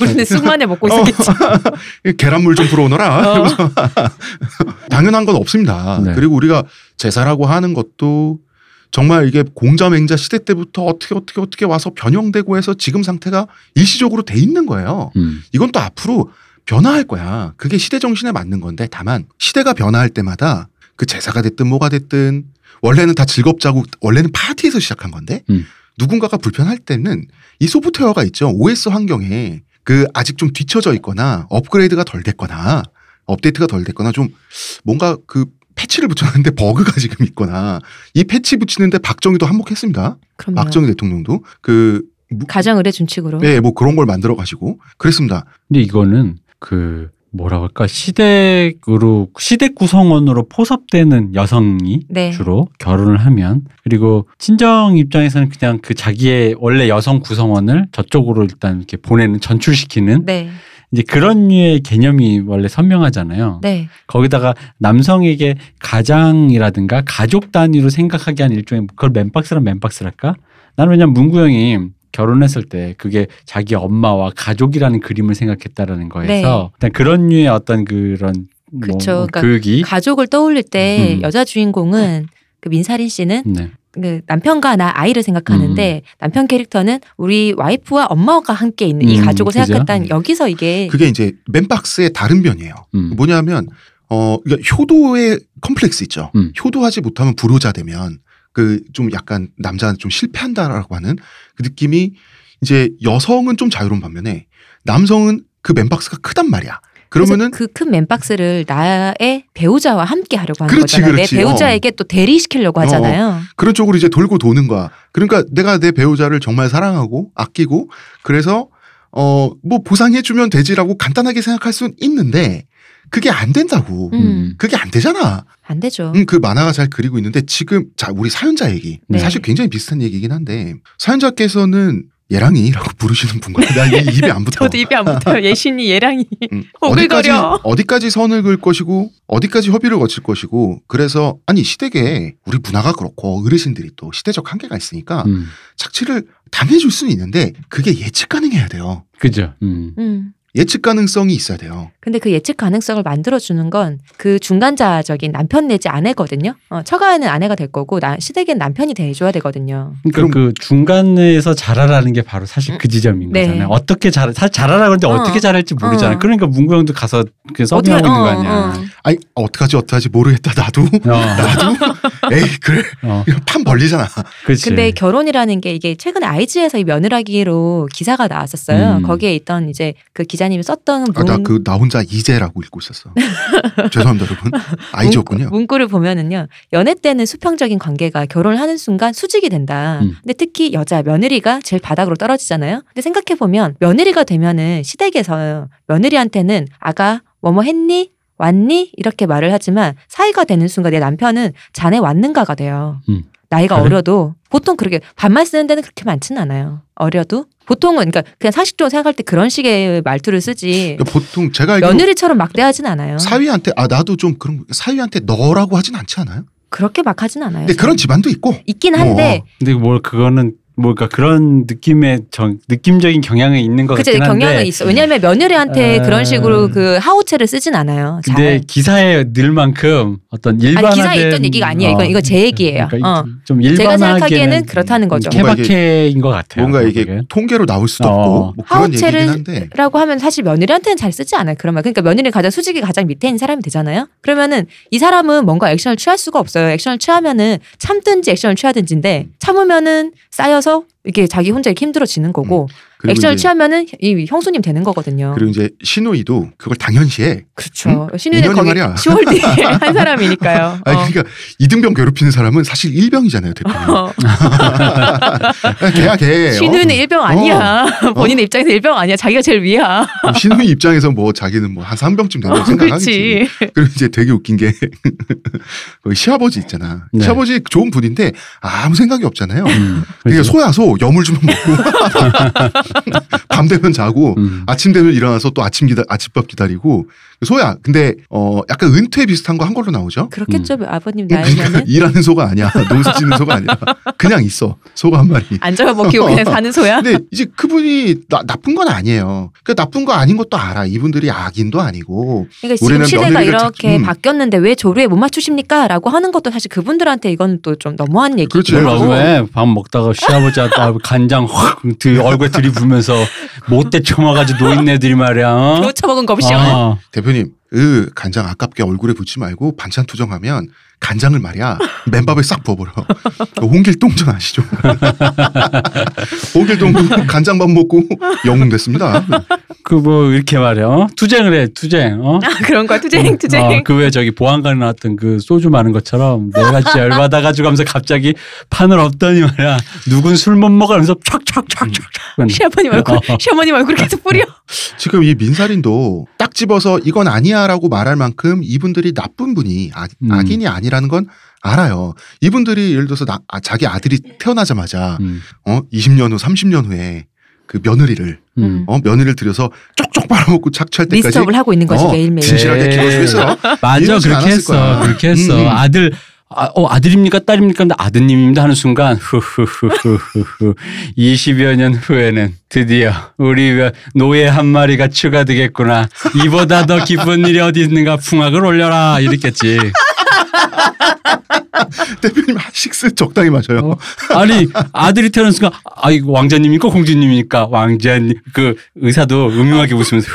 우리는 쑥만에 먹고 있었겠지. 계란물 좀 불어오너라. 어. 당연한 건 없습니다. 네. 그리고 우리가 제사라고 하는 것도 정말 이게 공자맹자 시대 때부터 어떻게 어떻게 어떻게 와서 변형되고 해서 지금 상태가 일시적으로 돼 있는 거예요. 음. 이건 또 앞으로 변화할 거야. 그게 시대 정신에 맞는 건데 다만 시대가 변화할 때마다 그 제사가 됐든 뭐가 됐든 원래는 다 즐겁자고 원래는 파티에서 시작한 건데 음. 누군가가 불편할 때는 이 소프트웨어가 있죠. OS 환경에 그 아직 좀 뒤쳐져 있거나 업그레이드가 덜 됐거나 업데이트가 덜 됐거나 좀 뭔가 그 패치를 붙였는데 버그가 지금 있거나 이 패치 붙이는데 박정희도 한몫했습니다. 그럼요. 박정희 대통령도 그 가정 의뢰 준칙으로. 네, 뭐 그런 걸 만들어 가지고 그랬습니다. 근데 이거는 그 뭐라고 할까 시댁으로 시댁 구성원으로 포섭되는 여성이 네. 주로 결혼을 하면 그리고 친정 입장에서는 그냥 그 자기의 원래 여성 구성원을 저쪽으로 일단 이렇게 보내는 전출시키는 네. 이제 그런 류의 개념이 원래 선명하잖아요. 네. 거기다가 남성에게 가장이라든가 가족 단위로 생각하게 한 일종의 그걸 맨박스란 맨박스랄까? 나는 왜냐면 문구 형이 결혼했을 때 그게 자기 엄마와 가족이라는 그림을 생각했다라는 거에서 일단 그런 류의 어떤 그런 뭐 네. 그쵸. 그러니까 교육이 가족을 떠올릴 때 음. 여자 주인공은 그 민사린 씨는 네. 그 남편과 나 아이를 생각하는데 남편 캐릭터는 우리 와이프와 엄마가 함께 있는 이 음, 가족을 그죠? 생각했다는 여기서 이게 그게 이제 맨박스의 다른 변이에요. 음. 뭐냐면 어 그러니까 효도의 컴플렉스 있죠. 음. 효도하지 못하면 불효자 되면 그 좀 약간 남자는 좀 실패한다라고 하는 그 느낌이 이제 여성은 좀 자유로운 반면에 남성은 그 맨박스가 크단 말이야. 그러면은 그 큰 맨박스를 나의 배우자와 함께 하려고 하는 그렇지, 거잖아요. 그렇지. 내 배우자에게 또 대리시키려고 하잖아요. 그런 쪽으로 이제 돌고 도는 거야. 그러니까 내가 내 배우자를 정말 사랑하고 아끼고 그래서 어 뭐 보상해 주면 되지라고 간단하게 생각할 수는 있는데 그게 안 된다고. 음. 그게 안 되잖아. 안 되죠. 음, 그 만화가 잘 그리고 있는데 지금 자 우리 사연자 얘기 네. 사실 굉장히 비슷한 얘기긴 한데 사연자께서는 예랑이라고 부르시는 분과 나 이- 입에 안 붙어. 저도 입에 안 붙어요. 예신이 얘랑이. 음. 어디까지 어디까지 선을 그을 것이고 어디까지 협의를 거칠 것이고 그래서 아니 시댁에 우리 문화가 그렇고 어르신들이 또 시대적 한계가 있으니까 음. 착취를 당해줄 수는 있는데 그게 예측 가능해야 돼요. 그죠. 음. 음. 예측 가능성이 있어야 돼요. 근데 그 예측 가능성을 만들어주는 건 그 중간자적인 남편 내지 아내거든요. 어, 처가에는 아내가 될 거고 나, 시댁엔 남편이 돼줘야 되거든요. 그러니까 그럼- 그 중간에서 잘하라는 게 바로 사실 그 지점인 네. 거잖아요. 어떻게 잘 사실 잘하라 그러는데 어. 어. 떻게 잘할지 모르잖아요. 어. 그러니까 문구 형도 가서 그 서빙하고 있는 거 아니야. 아니 어떡하지 어떡하지 모르겠다 나도 어. 나도 에이 그래 어. 이거 판 벌리잖아. 그렇지. 근데 결혼이라는 게 이게 최근에 IG에서 이 며느라기로 기사가 나왔었어요. 음. 거기에 있던 이제 그 기자 님이 썼던 문, 아, 나그나 혼자 이제라고 읽고 있었어. 죄송합니다 여러분. 아이즈였군요. 문 구를 보면은요 연애 때는 수평적인 관계가 결혼을 하는 순간 수직이 된다. 음. 근데 특히 여자 며느리가 제일 바닥으로 떨어지잖아요. 근데 생각해 보면 며느리가 되면은 시댁에서 며느리한테는 아가 뭐뭐 했니? 왔니? 이렇게 말을 하지만 사이가 되는 순간 내 남편은 자네 왔는가가 돼요. 음. 나이가 그래? 어려도 보통 그렇게 반말 쓰는 데는 그렇게 많지는 않아요. 어려도 보통은 그러니까 그냥 상식적으로 생각할 때 그런 식의 말투를 쓰지 그러니까 보통 제가 며느리처럼 막대하진 않아요. 사위한테 아 나도 좀 그런 거- 사위한테 너라고 하진 않지 않아요? 그렇게 막 하진 않아요. 근데 그런 집안도 있고 있긴 한데 근데 뭘 그거는 뭘까 그런 느낌의 정, 느낌적인 경향이 있는 것 그치 같긴 한데 경향은 있어. 왜냐하면 며느리한테 에. 그런 식으로 그 하우체를 쓰진 않아요. 잘. 근데 기사에 늘 만큼 어떤 일반화된 아니 기사에 있던 얘기가 아니에요. 이건 이거 제 얘기예요. 그러니까 어. 좀 제가 일반화하기에는 생각하기에는 그렇다는 거죠. 뭔가 이게- 케바케인 것 같아요. 뭔가 이게 그게. 통계로 나올 수도 어. 없고 뭐 그런 하우체를 얘기긴 한데 라고 하면 사실 며느리한테는 잘 쓰지 않아요. 말. 그러니까 며느리 가장 수직이 가장 밑에 있는 사람이 되잖아요. 그러면은 이 사람은 뭔가 액션을 취할 수가 없어요. 액션을 취하면은 참든지 액션을 취하든지인데 참으면은 쌓여서 이게 자기 혼자 이렇게 힘들어지는 거고 그리고 액션을 이제, 취하면은 이 형수님 되는 거거든요. 그리고 이제 신우이도 그걸 당연시해. 그렇죠. 신우는 인연이 거기 말이야. 10월 뒤에 한 사람이니까요. 아니 어. 그러니까 이등병 괴롭히는 사람은 사실 일병이잖아요, 대표님. 어. 걔야 걔. 신우는 어? 일병 아니야. 본인의 입장에서 일병 아니야. 자기가 제일 위야. 신우이 입장에서 뭐 자기는 뭐 한 3병쯤 된다고 어, 생각하겠지. 그렇지. 그리고 이제 되게 웃긴 게 시아버지 있잖아. 네. 시아버지 좋은 분인데 아무 생각이 없잖아요. 음, 그러니까 그죠? 소야 소 여물 주면 먹고 밤 되면 자고 음. 아침 되면 일어나서 또 아침 기다 아침밥 기다리고 소야 근데 어 약간 은퇴 비슷한 거 한 걸로 나오죠. 그렇겠죠. 아버님 그러니까 나이면은 일하는 소가 아니야. 농사 짓는 소가 아니라 그냥 있어. 소가 한 마리. 안 잡아먹히고 그냥 사는 소야. 근데 이제 그분이 나, 나쁜 건 아니에요. 그 나쁜 거 아닌 것도 알아. 이분들이 악인도 아니고. 그러니까 지금 우리는 시대가 이렇게 찾- 음. 바뀌었는데 왜 조류에 못 맞추십니까? 라고 하는 것도 사실 그분들한테 이건 또 좀 너무한 얘기. 그렇지. 뭘 그래서- 너무해 밥 먹다가 시아버지한테 아, 간장 확 들- 얼굴에 들이부 면서 못돼 쳐마가지고 노인네들이 말이야. 어? 거 없이요. 어. 대표님, 으 간장 아깝게 얼굴에 붓지 말고 반찬 투정하면 간장을 말이야 맨밥에 싹 부어버려. 홍길동전 아시죠? 홍길동 간장밥 먹고 영웅 됐습니다. 그 뭐 이렇게 말이야. 어? 투쟁을 해 투쟁. 어? 아, 그런 거야. 투쟁, 투쟁. 어, 그왜 저기 보안관에 나왔던 그 소주 많은 것처럼 내가 진짜 열받아가지고 하면서 갑자기 판을 엎더니 말이야 누군 술 못 먹으면서 촥촥촥촥 시아버님 얼굴, 어. 시어머님 얼굴 계속 뿌려. 지금 이 민살인도 딱 집어서 이건 아니야라고 말할 만큼 이분들이 나쁜 분이 악, 음. 악인이 아니라는 건 알아요. 이분들이 예를 들어서 나, 아, 자기 아들이 태어나자마자 음, 어 20년 후 30년 후에 그 며느리를 음. 어 며느리를 들여서 쪽쪽 빨아먹고 착취할 때까지 리스트업을 하고 있는 거지, 어, 매일매일. 진실하게 네. 기록했어요. 맞아 그렇게 했어. 그렇게 했어 음. 아들 아, 어, 아들입니까 딸입니까? 근데 아드님입니다 하는 순간 후후후후후 20여 년 후에는 드디어 우리 노예 한 마리가 추가되겠구나. 이보다 더 기쁜 일이 어디 있는가 풍악을 올려라. 이랬겠지 대표님 식스 적당히 마셔요. 어? 아니 아들이 태어난 순간 아 이거 왕자님입니까 공주님입니까 왕자님 그 의사도 음흉하게 웃으면서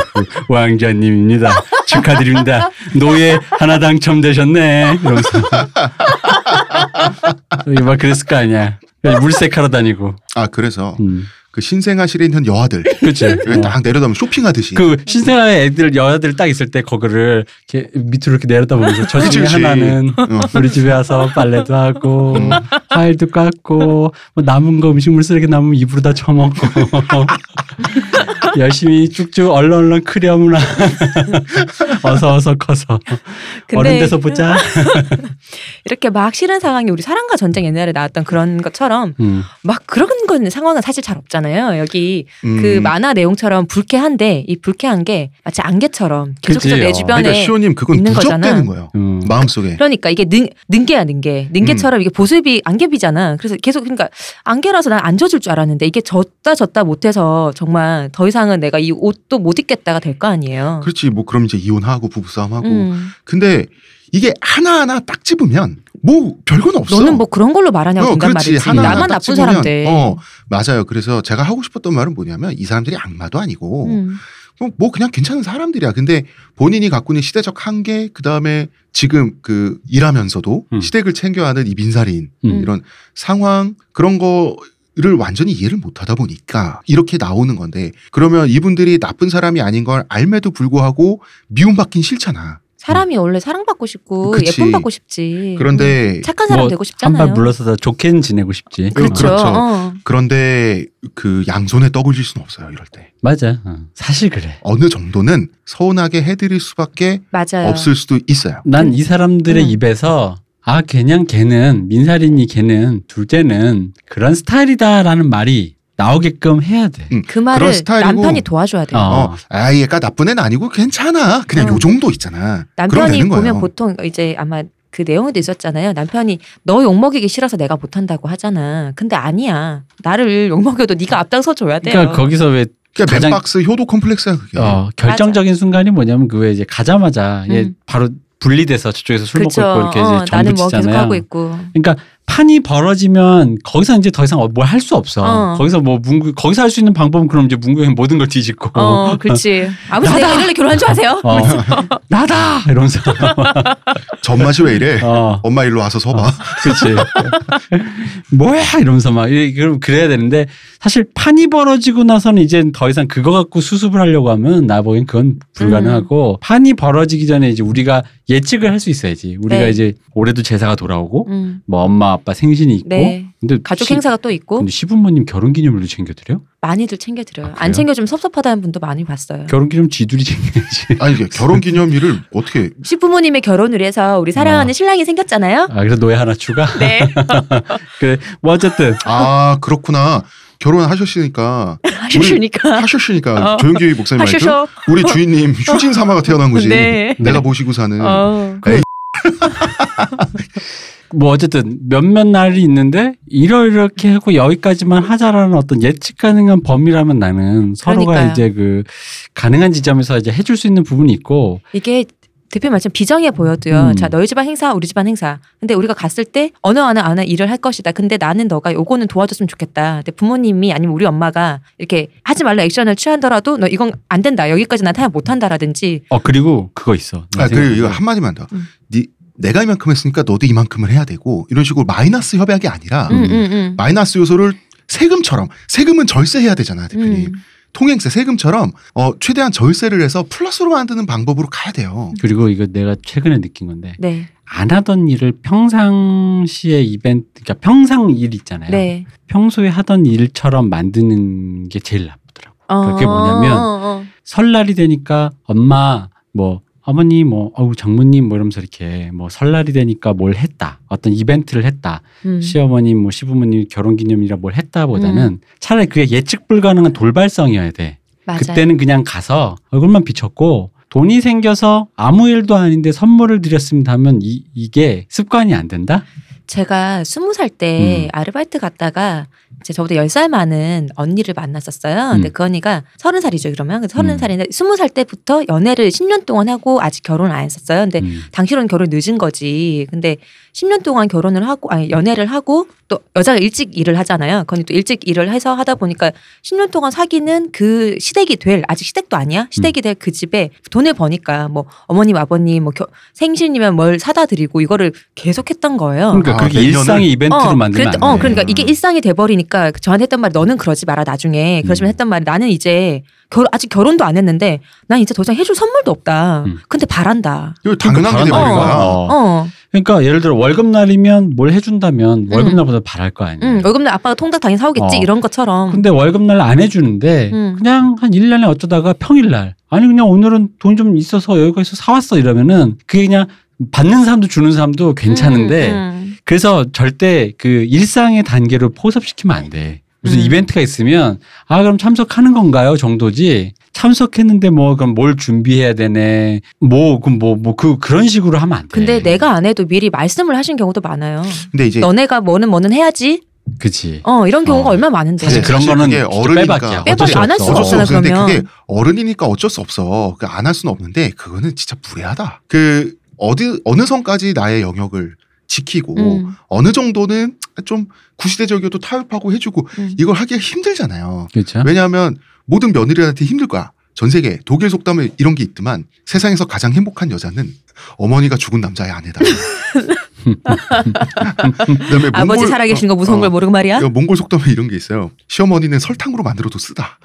왕자님입니다 축하드립니다 노예 하나 당첨되셨네 이러면서 이막 그랬을 거 아니야 물색하러 다니고 아 그래서 음. 그 신생아실에 있는 여아들. 그치. 여기 딱 내려다보면 쇼핑하듯이. 그 신생아의 애들 여자들 딱 있을 때 거기를 이렇게 밑으로 이렇게 내려다보면서 저 그치. 하나는 어. 우리 집에 와서 빨래도 하고 과일도 깎고 뭐 남은 거 음식물 쓰레기 남으면 입으로 다 처먹고 열심히 쭉쭉 얼렁얼렁 크려무나 어서 어서 커서 어른 돼서 보자. 이렇게 막 싫은 상황이 우리 사랑과 전쟁 옛날에 나왔던 그런 것처럼 음. 막 그런 건 상황은 사실 잘 없잖아요. 여기 음. 그 만화 내용처럼 불쾌한데 이 불쾌한 게 마치 안개처럼 계속해서 그치, 내 어. 주변에 그러니까 시호님 그건 있는 거잖아. 거예요. 음. 마음속에. 그러니까 이게 능, 능계야 능계 능계처럼 이게 보습이 안개비잖아 그래서 계속 그러니까 안개라서 난 안 젖을 줄 알았는데 이게 젖다 젖다 못해서 정말 더 이상 은 내가 이 옷도 못 입겠다가 될 거 아니에요 그렇지 뭐 그럼 이제 이혼하고 부부싸움하고. 음. 근데 이게 하나하나 딱 집으면 뭐 별건 없어. 너는 뭐 그런 걸로 말하냐고 어, 그렇지. 말이지 하나하나 나만 딱 나쁜 집으면, 사람들 어, 맞아요. 그래서 제가 하고 싶었던 말은 뭐냐면 이 사람들이 악마도 아니고 음. 뭐, 뭐 그냥 괜찮은 사람들이야. 근데 본인이 갖고 있는 시대적 한계, 그 다음에 지금 그 일하면서도 음. 시댁을 챙겨야 하는 이 민살인 음. 이런 상황 그런 거 를 완전히 이해를 못 하다 보니까 이렇게 나오는 건데 그러면 이분들이 나쁜 사람이 아닌 걸 알매도 불구하고 미움받긴 싫잖아. 사람이 원래 사랑받고 싶고 그치. 예쁨 받고 싶지 그런데 음. 착한 사람 뭐 되고 싶잖아요 한발 물러서다 좋게는 지내고 싶지. 그렇죠, 그렇죠. 어. 그런데 그 양손에 떡을 질 수는 없어요. 이럴 때 맞아. 어. 사실 그래. 어느 정도는 서운하게 해드릴 수밖에 맞아요 없을 수도 있어요. 난 이 사람들의 음. 입에서 아 그냥 걔는 민사린이 걔는 둘째는 그런 스타일이다라는 말이 나오게끔 해야 돼. 음, 그 말을. 남편이 도와줘야 돼요. 어. 어, 아 얘가 나쁜 애는 아니고 괜찮아. 그냥 어. 요 정도 있잖아. 남편이 보면 거예요. 보통 이제 아마 그 내용에도 있었잖아요. 남편이 너 욕먹이기 싫어서 내가 못한다고 하잖아. 근데 아니야. 나를 욕먹여도 네가 앞장서 줘야 돼요. 그러니까 거기서 왜 그러니까 맨박스 효도 컴플렉스야 그게. 어, 결정적인 순간이 뭐냐면 그 왜 이제 가자마자 얘 음. 바로 분리돼서 저쪽에서 술 그쵸. 먹고 있고 이렇게 어, 이제 나는 뭐 계속. 하고 있고. 그러니까 판이 벌어지면 거기서 이제 더 이상 뭘 할 수 없어. 어. 거기서 뭐 문구 거기서 할 수 있는 방법은 그럼 이제 문구형 모든 걸 뒤집고 어, 그렇지. 아버지 내가 이럴래 결혼한 줄 아세요? 어, 나다 이러면서 전맛이 왜 이래? 어, 엄마 일로 와서 서봐. 그렇지. 뭐야 이러면서 막 그럼 그래야 되는데 사실 판이 벌어지고 나서는 이제 더 이상 그거 갖고 수습을 하려고 하면 나 보기엔 그건 불가능하고 음. 판이 벌어지기 전에 이제 우리가 예측을 할 수 있어야지. 우리가 네. 이제 올해도 제사가 돌아오고 음, 뭐 엄마 아빠 생신이 있고 네. 근데 가족 시- 행사가 또 있고 근데 시부모님 결혼 기념일도 챙겨드려? 많이들 챙겨드려요. 아? 안 챙겨주면 섭섭하다는 분도 많이 봤어요. 결혼 기념 쥐둘이 챙겨야지. 아니 결혼 기념일을 어떻게 시부모님의 결혼을 해서 우리 사랑하는 어. 신랑이 생겼잖아요. 아 그래서 노예 하나 추가? 네. 그래 뭐 어쨌든 아 그렇구나 결혼하셨으니까 하셨으니까. 하셨으니까 어. 조영기 목사님 말씀 하셔서. 우리 주인님 휴진 삼아가 태어난 거지. 네. 내가 모시고 사는. 어. 에이. 뭐 어쨌든 몇몇 날이 있는데 이러이렇게 하고 여기까지만 하자라는 어떤 예측 가능한 범위라면 나는 서로가 그러니까요. 이제 그 가능한 지점에서 이제 해줄 수 있는 부분이 있고 이게 대표 말씀 비정해 보여도요. 음. 자, 너희 집안 행사, 우리 집안 행사. 근데 우리가 갔을 때 어느 하나 하나 일을 할 것이다. 근데 나는 너가 요거는 도와줬으면 좋겠다. 근데 부모님이 아니면 우리 엄마가 이렇게 하지 말라 액션을 취하더라도 너 이건 안 된다. 여기까지 난 타협 못 한다라든지. 어 그리고 그거 있어. 아 그리고. 이거 한 마디만 더. 음. 네 내가 이만큼 했으니까 너도 이만큼을 해야 되고 이런 식으로 마이너스 협약이 아니라 음, 음, 음. 마이너스 요소를 세금처럼 세금은 절세해야 되잖아 대표님. 음. 통행세 세금처럼 어 최대한 절세를 해서 플러스로 만드는 방법으로 가야 돼요. 그리고 이거 내가 최근에 느낀 건데 네. 안 하던 일을 평상시에 이벤트 그러니까 평상 일 있잖아요. 네. 평소에 하던 일처럼 만드는 게 제일 나쁘더라고. 어, 그게 뭐냐면 어, 어. 설날이 되니까 엄마 뭐 어머니 뭐 어우 장모님 뭐 이러면서 이렇게 뭐 설날이 되니까 뭘 했다 어떤 이벤트를 했다 음. 시어머님 뭐 시부모님 결혼기념이라 뭘 했다보다는 음. 차라리 그게 예측 불가능한 돌발성이어야 돼 맞아요. 그때는 그냥 가서 얼굴만 비쳤고 돈이 생겨서 아무 일도 아닌데 선물을 드렸습니다 하면 이, 이게 습관이 안 된다 제가 스무 살때 음. 아르바이트 갔다가 이 제 저보다 열살 많은 언니를 만났었어요. 근데 음. 그 언니가 서른 살이죠, 그러면. 서른 음. 살인데 스무 살 때부터 연애를 10년 동안 하고 아직 결혼 안 했었어요. 근데 음. 당신은 결혼 늦은 거지. 근데 10년 동안 결혼을 하고 아니 연애를 하고 또 여자가 일찍 일을 하잖아요. 그건 또 일찍 일을 해서 하다 보니까 10년 동안 사귀는 그 시댁이 될 아직 시댁도 아니야. 시댁이 될 그 집에 돈을 버니까 뭐 어머님 아버님 뭐 겨- 생신이면 뭘 사다 드리고 이거를 계속했던 거예요. 그러니까 아, 그게? 일상의 이벤트로 어, 만들면 그랬-. 어, 그러니까 이게 일상이 돼버리니까 저한테 했던 말이 너는 그러지 마라 나중에 그러시면 음. 했던 말이 나는 이제 결, 아직 결혼도 안 했는데 난 이제 더 이상 해줄 선물도 없다. 음. 근데 바란다. 이거 당연한 게 바란다, 돼버린. 거야. 어. 어, 그러니까 예를 들어 월급 날이면 뭘 해준다면 월급 음. 날보다 바랄 거 아니야. 응, 월급날 아빠가 통닭 당연히 사오겠지 어. 이런 것처럼. 근데 월급날 안 해주는데 음. 그냥 한 1년에 어쩌다가 평일날 아니 그냥 오늘은 돈좀 있어서 여기까지 사왔어 이러면은 그게 그냥 받는 사람도 주는 사람도 괜찮은데 음, 음. 그래서 절대 그 일상의 단계를 포섭시키면 안 돼. 무슨 음. 이벤트가 있으면 아 그럼 참석하는 건가요 정도지 참석했는데 뭐 그럼 뭘 준비해야 되네 뭐 그럼 뭐뭐 그 그런 식으로 하면 안 돼. 근데 내가 안 해도 미리 말씀을 하신 경우도 많아요. 근데 이제 너네가 뭐는 뭐는 해야지. 그치. 어 이런 경우가 어. 얼마 나 많은데. 사실 네, 그런 사실 거는 어른이니까 수 안할 없어. 수가 없잖아, 그러면. 그게 어른이니까 어쩔 수 없어. 안할 수는 없는데 그거는 진짜 무례하다. 그 어디 어느 선까지 나의 영역을 지키고 음, 어느 정도는 좀 구시대적이어도 타협하고 해주고 음. 이걸 하기가 힘들잖아요. 그렇죠. 왜냐하면 모든 며느리한테 힘들 거야. 전 세계 독일 속담에 이런 게 있지만 세상에서 가장 행복한 여자는 어머니가 죽은 남자의 아내다. 그다음에 아버지 몽골- 살아계신 거 무서운 어, 걸 모르고 말이야. 몽골 속담에 이런 게 있어요. 시어머니는 설탕으로 만들어도 쓰다.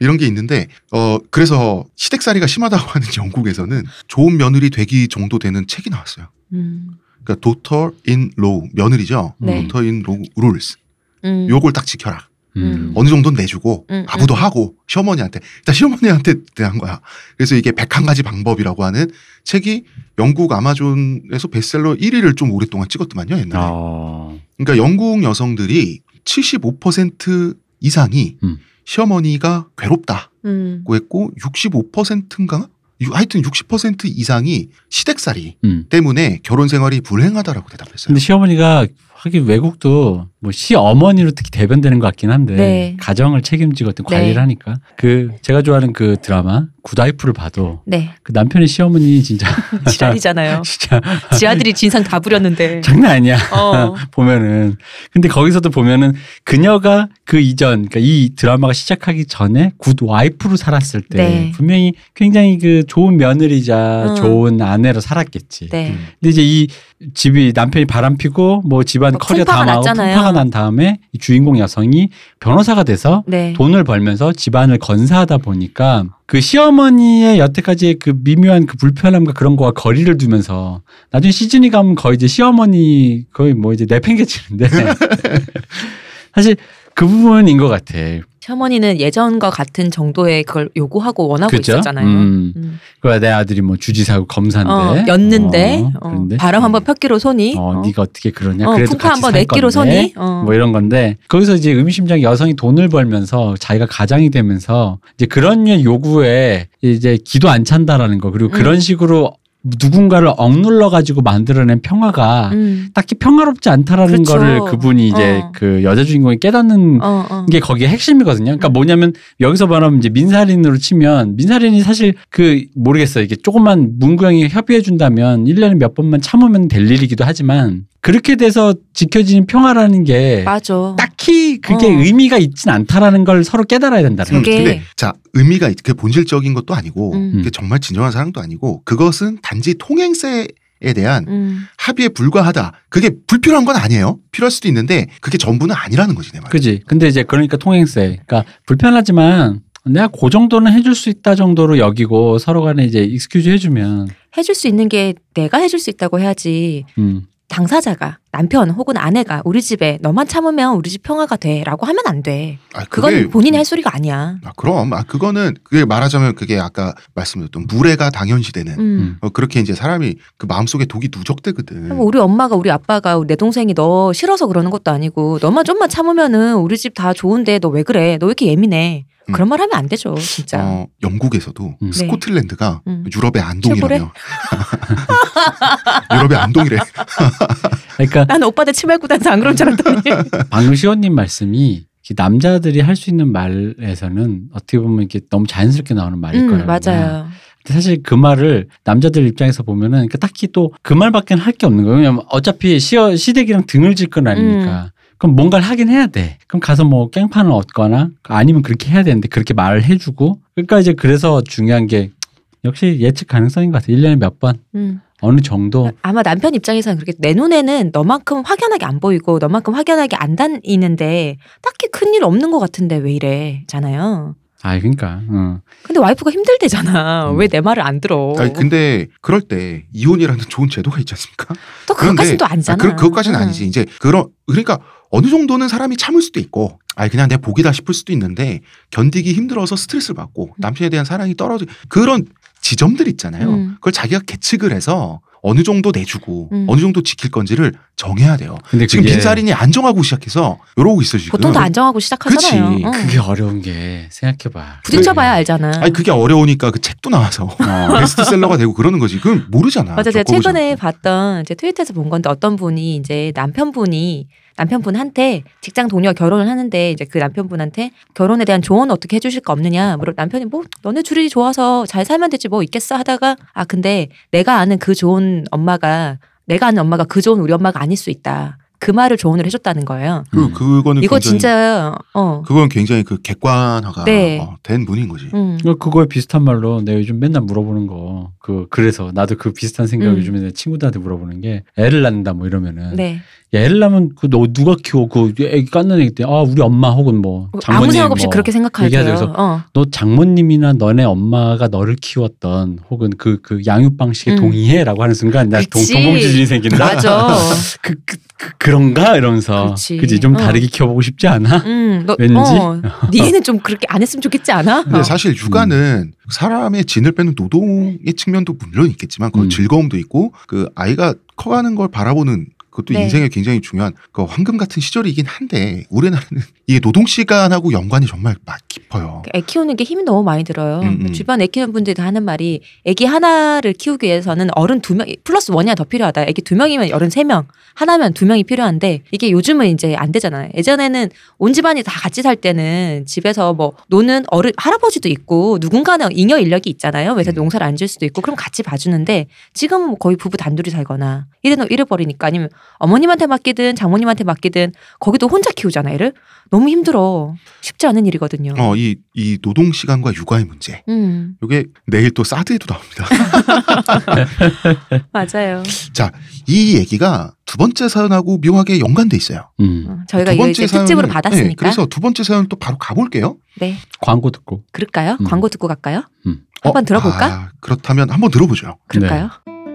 이런 게 있는데 어 그래서 시댁살이가 심하다고 하는 영국에서는 좋은 며느리 되기 정도 되는 책이 나왔어요. 음, 그러니까 daughter in law 며느리죠. 네. daughter in law rules. 음. 요걸 딱 지켜라. 음. 어느 정도는 내주고 음, 아부도 음. 하고 시어머니한테 일단 시어머니한테 대한 거야. 그래서 이게 101가지 방법이라고 하는 책이 영국 아마존에서 베스트셀러 1위를 좀 오랫동안 찍었더만요, 옛날에. 어. 그러니까 영국 여성들이 75% 이상이 음. 시어머니가 괴롭다고 음. 했고 65%인가? 하여튼 60% 이상이 시댁살이 음. 때문에 결혼 생활이 불행하다라고 대답했어요. 근데 시어머니가 하긴 외국도 뭐 시어머니로 특히 대변되는 것 같긴 한데 네. 가정을 책임지고 어떤 네. 관리를 하니까 그 제가 좋아하는 그 드라마 굿와이프를 봐도 네. 그 남편의 시어머니 진짜 지랄이잖아요. 진짜 지 아들이 진상 다 부렸는데. 장난 아니야. 어. 보면은 근데 거기서도 보면은 그녀가 그 이전 그러니까 이 드라마가 시작하기 전에 good wife로 살았을 때 네. 분명히 굉장히 그 좋은 며느리자 음. 좋은 아내로 살았겠지. 네. 음. 근데 이제 이 집이 남편이 바람 피고 뭐 집안 뭐 커리어 다 나오고 났잖아요. 풍파가 난 다음에 이 주인공 여성이 변호사가 돼서 네. 돈을 벌면서 집안을 건사하다 보니까 그 시어머니의 여태까지의 그 미묘한 그 불편함과 그런 거와 거리를 두면서 나중에 시즌이 가면 거의 이제 시어머니 거의 뭐 이제 내팽개치는데 사실 그 부분인 것 같아. 시어머니는 예전과 같은 정도의 그걸 요구하고 원하고 그죠? 있었잖아요. 음. 음. 그래 내 아들이 뭐 주지사고 검사인데 어, 였는데 어, 어, 바람 한번 폈기로 손이 어, 어, 네가 어떻게 그러냐? 어, 그래도 같이 한번 살 냈기로. 손이 어. 뭐 이런 건데 거기서 이제 의미심장히 여성이 돈을 벌면서 자기가 가장이 되면서 이제 그런 요구에 이제 기도 안 찬다라는 거 그리고 음. 그런 식으로 누군가를 억눌러 가지고 만들어낸 평화가 음. 딱히 평화롭지 않다라는 그렇죠. 거를 그분이 이제 어. 그 여자 주인공이 깨닫는 어, 어. 게 거기에 핵심이거든요. 그러니까 음. 뭐냐면 여기서 말하면 이제 민살인으로 치면 민살인이 사실 그 모르겠어요. 이게 조금만 문구형이 협의해 준다면 1년에 몇 번만 참으면 될 일이기도 하지만 그렇게 돼서 지켜지는 평화라는 게 맞아. 딱히 그게 어. 의미가 있진 않다라는 걸 서로 깨달아야 된다는 음, 거죠. 그게- 근데 자 의미가 있- 그 본질적인 것도 아니고 음. 그게 정말 진정한 사랑도 아니고 그것은 단지 통행세 에 대한 음. 합의에 불과하다. 그게 불필요한 건 아니에요. 필요할 수도 있는데 그게 전부는 아니라는 거지 내 말. 그지. 근데 이제 그러니까 통행세. 그러니까 불편하지만 내가 그 정도는 해줄 수 있다 정도로 여기고 서로 간에 이제 excuse 해주면 해줄 수 있는 게 내가 해줄 수 있다고 해야지 음. 당사자가 남편 혹은 아내가 우리 집에 너만 참으면 우리 집 평화가 돼라고 하면 안 돼. 아, 그건 본인이 할 소리가 아니야. 아, 그럼 아 그거는 그게 말하자면 그게 아까 말씀드렸던 무례가 당연시되는 음. 어, 그렇게 이제 사람이 그 마음속에 독이 누적되거든. 뭐 우리 엄마가 우리 아빠가 내 동생이 너 싫어서 그러는 것도 아니고 너만 좀만 참으면은 우리 집 다 좋은데 너 왜 그래? 너 왜 이렇게 예민해? 음. 그런 말 하면 안 되죠, 진짜. 어, 영국에서도 음. 스코틀랜드가 음. 유럽의 안동이라며. 유럽의 안동이래. 그러니까 난 오빠들 치말고 다녀서 안 그런 줄 알았더니. 방금 시호님 말씀이 남자들이 할 수 있는 말에서는 어떻게 보면 이렇게 너무 자연스럽게 나오는 말일 음, 거라고. 맞아요. 근데 사실 그 말을 남자들 입장에서 보면은 그러니까 딱히 또 그 말밖에 할 게 없는 거예요. 왜냐면 어차피 시어, 시댁이랑 등을 질 건 아니니까. 그럼 뭔가를 하긴 해야 돼. 그럼 가서 뭐 깽판을 얻거나 아니면 그렇게 해야 되는데 그렇게 말을 해주고. 그러니까 이제 그래서 중요한 게 역시 예측 가능성인 것 같아요. 1년에 몇 번, 음. 어느 정도. 아마 남편 입장에서는 그렇게 내 눈에는 너만큼 확연하게 안 보이고 너만큼 확연하게 안 다니는데 딱히 큰일 없는 것 같은데 왜 이래? 잖아요. 아, 그러니까. 어. 근데 와이프가 힘들대잖아. 음. 왜내 말을 안 들어? 아니, 근데 그럴 때 이혼이라는 좋은 제도가 있지 않습니까? 또 그것까지는 또 아니잖아. 아, 그, 그것까지는 응. 아니지. 이제 그런 그러니까 어느 정도는 사람이 참을 수도 있고, 아 그냥 내 복이다 싶을 수도 있는데 견디기 힘들어서 스트레스를 받고 남편에 대한 사랑이 떨어지 그런 지점들 있잖아요. 음. 그걸 자기가 계측을 해서 어느 정도 내주고 음. 어느 정도 지킬 건지를 정해야 돼요. 근데 지금 그게, 빈살인이 안 정하고 시작해서 이러고 있어 지금. 보통 다 안 정하고 시작하잖아요. 그치. 응. 그게 어려운 게 생각해봐. 부딪혀봐야 알잖아. 아니 그게 어려우니까 그 책도 나와서 어. 베스트셀러가 되고 그러는 거지. 그건 모르잖아. 맞아, 제가 최근에. 봤던 이제 트위터에서 본 건데 어떤 분이 이제 남편분이 남편분한테 직장 동료와 결혼을 하는데 이제 그 남편분한테 결혼에 대한 조언 어떻게 해주실 거 없느냐 물어 남편이 뭐 너네 둘이 좋아서 잘 살면 되지 뭐 있겠어 하다가 아 근데 내가 아는 그 좋은 엄마가 내가 아는 엄마가 그 좋은 우리 엄마가 아닐 수 있다 그 말을 조언을 해줬다는 거예요. 그 그거는 이거 굉장히, 진짜 어 그건 굉장히 그 객관화가 네. 어, 된 분인 거지. 음. 그 그거에 비슷한 말로 내가 요즘 맨날 물어보는 거 그 그래서 나도 그 비슷한 생각 을 음. 요즘에 내 친구들한테 물어보는 게 애를 낳는다 뭐 이러면은 네. 야, 애를 낳으면 그 너 누가 키워 그 애기 깎는 애기 때아 우리 엄마 혹은 뭐 장모님 아무 생각 없이 뭐 그렇게 생각하죠. 얘기하죠. 그래서 어. 너 장모님이나 너네 엄마가 너를 키웠던 혹은 그그 양육 방식에 음. 동의해라고 하는 순간 나 동, 그치. 동공지진이 생긴다. 맞아. 그, 그, 그, 런가 이러면서 그렇지. 그지 좀 어. 다르게 키워보고 싶지 않아? 음, 너, 왠지? 어, 니네는 좀 그렇게 안 했으면 좋겠지 않아? 근데 어. 사실 육아는 사람의 진을 빼는 노동의 측면도 물론 있겠지만 그 음. 즐거움도 있고 그 아이가 커가는 걸 바라보는 그것도 네. 인생에 굉장히 중요한 그 황금 같은 시절이긴 한데 우리나라는 이게 노동 시간하고 연관이 정말 막 깊어요. 애 키우는 게 힘이 너무 많이 들어요. 음, 음. 주변 애 키우는 분들이 다 하는 말이 애기 하나를 키우기 위해서는 어른 두 명, 플러스 원이나 더 필요하다. 애기 두 명이면 어른 세 명, 하나면 두 명이 필요한데 이게 요즘은 이제 안 되잖아요. 예전에는 온 집안이 다 같이 살 때는 집에서 뭐 노는 어른, 할아버지도 있고 누군가는 잉여 인력이 있잖아요. 그래서 음. 농사를 안 지을 수도 있고 그럼 같이 봐주는데 지금은 뭐 거의 부부 단둘이 살거나 이래, 이래 버리니까 아니면 어머님한테 맡기든 장모님한테 맡기든 거기도 혼자 키우잖아, 애를. 너무 힘들어. 쉽지 않은 일이거든요. 어, 이, 이 노동 시간과 육아의 문제. 음, 이게 내일 또 사드에도 나옵니다. 맞아요. 자, 이 얘기가 두 번째 사연하고 묘하게 연관돼 있어요. 음. 어, 저희가 두 이거 번째 이제 특집으로 사연을- 받았으니까. 네, 그래서 두 번째 사연 또 바로 가볼게요. 네, 광고 듣고. 그럴까요? 음. 광고 듣고 갈까요? 음. 한번 어, 들어볼까? 아, 그렇다면 한번 들어보죠. 그럴까요?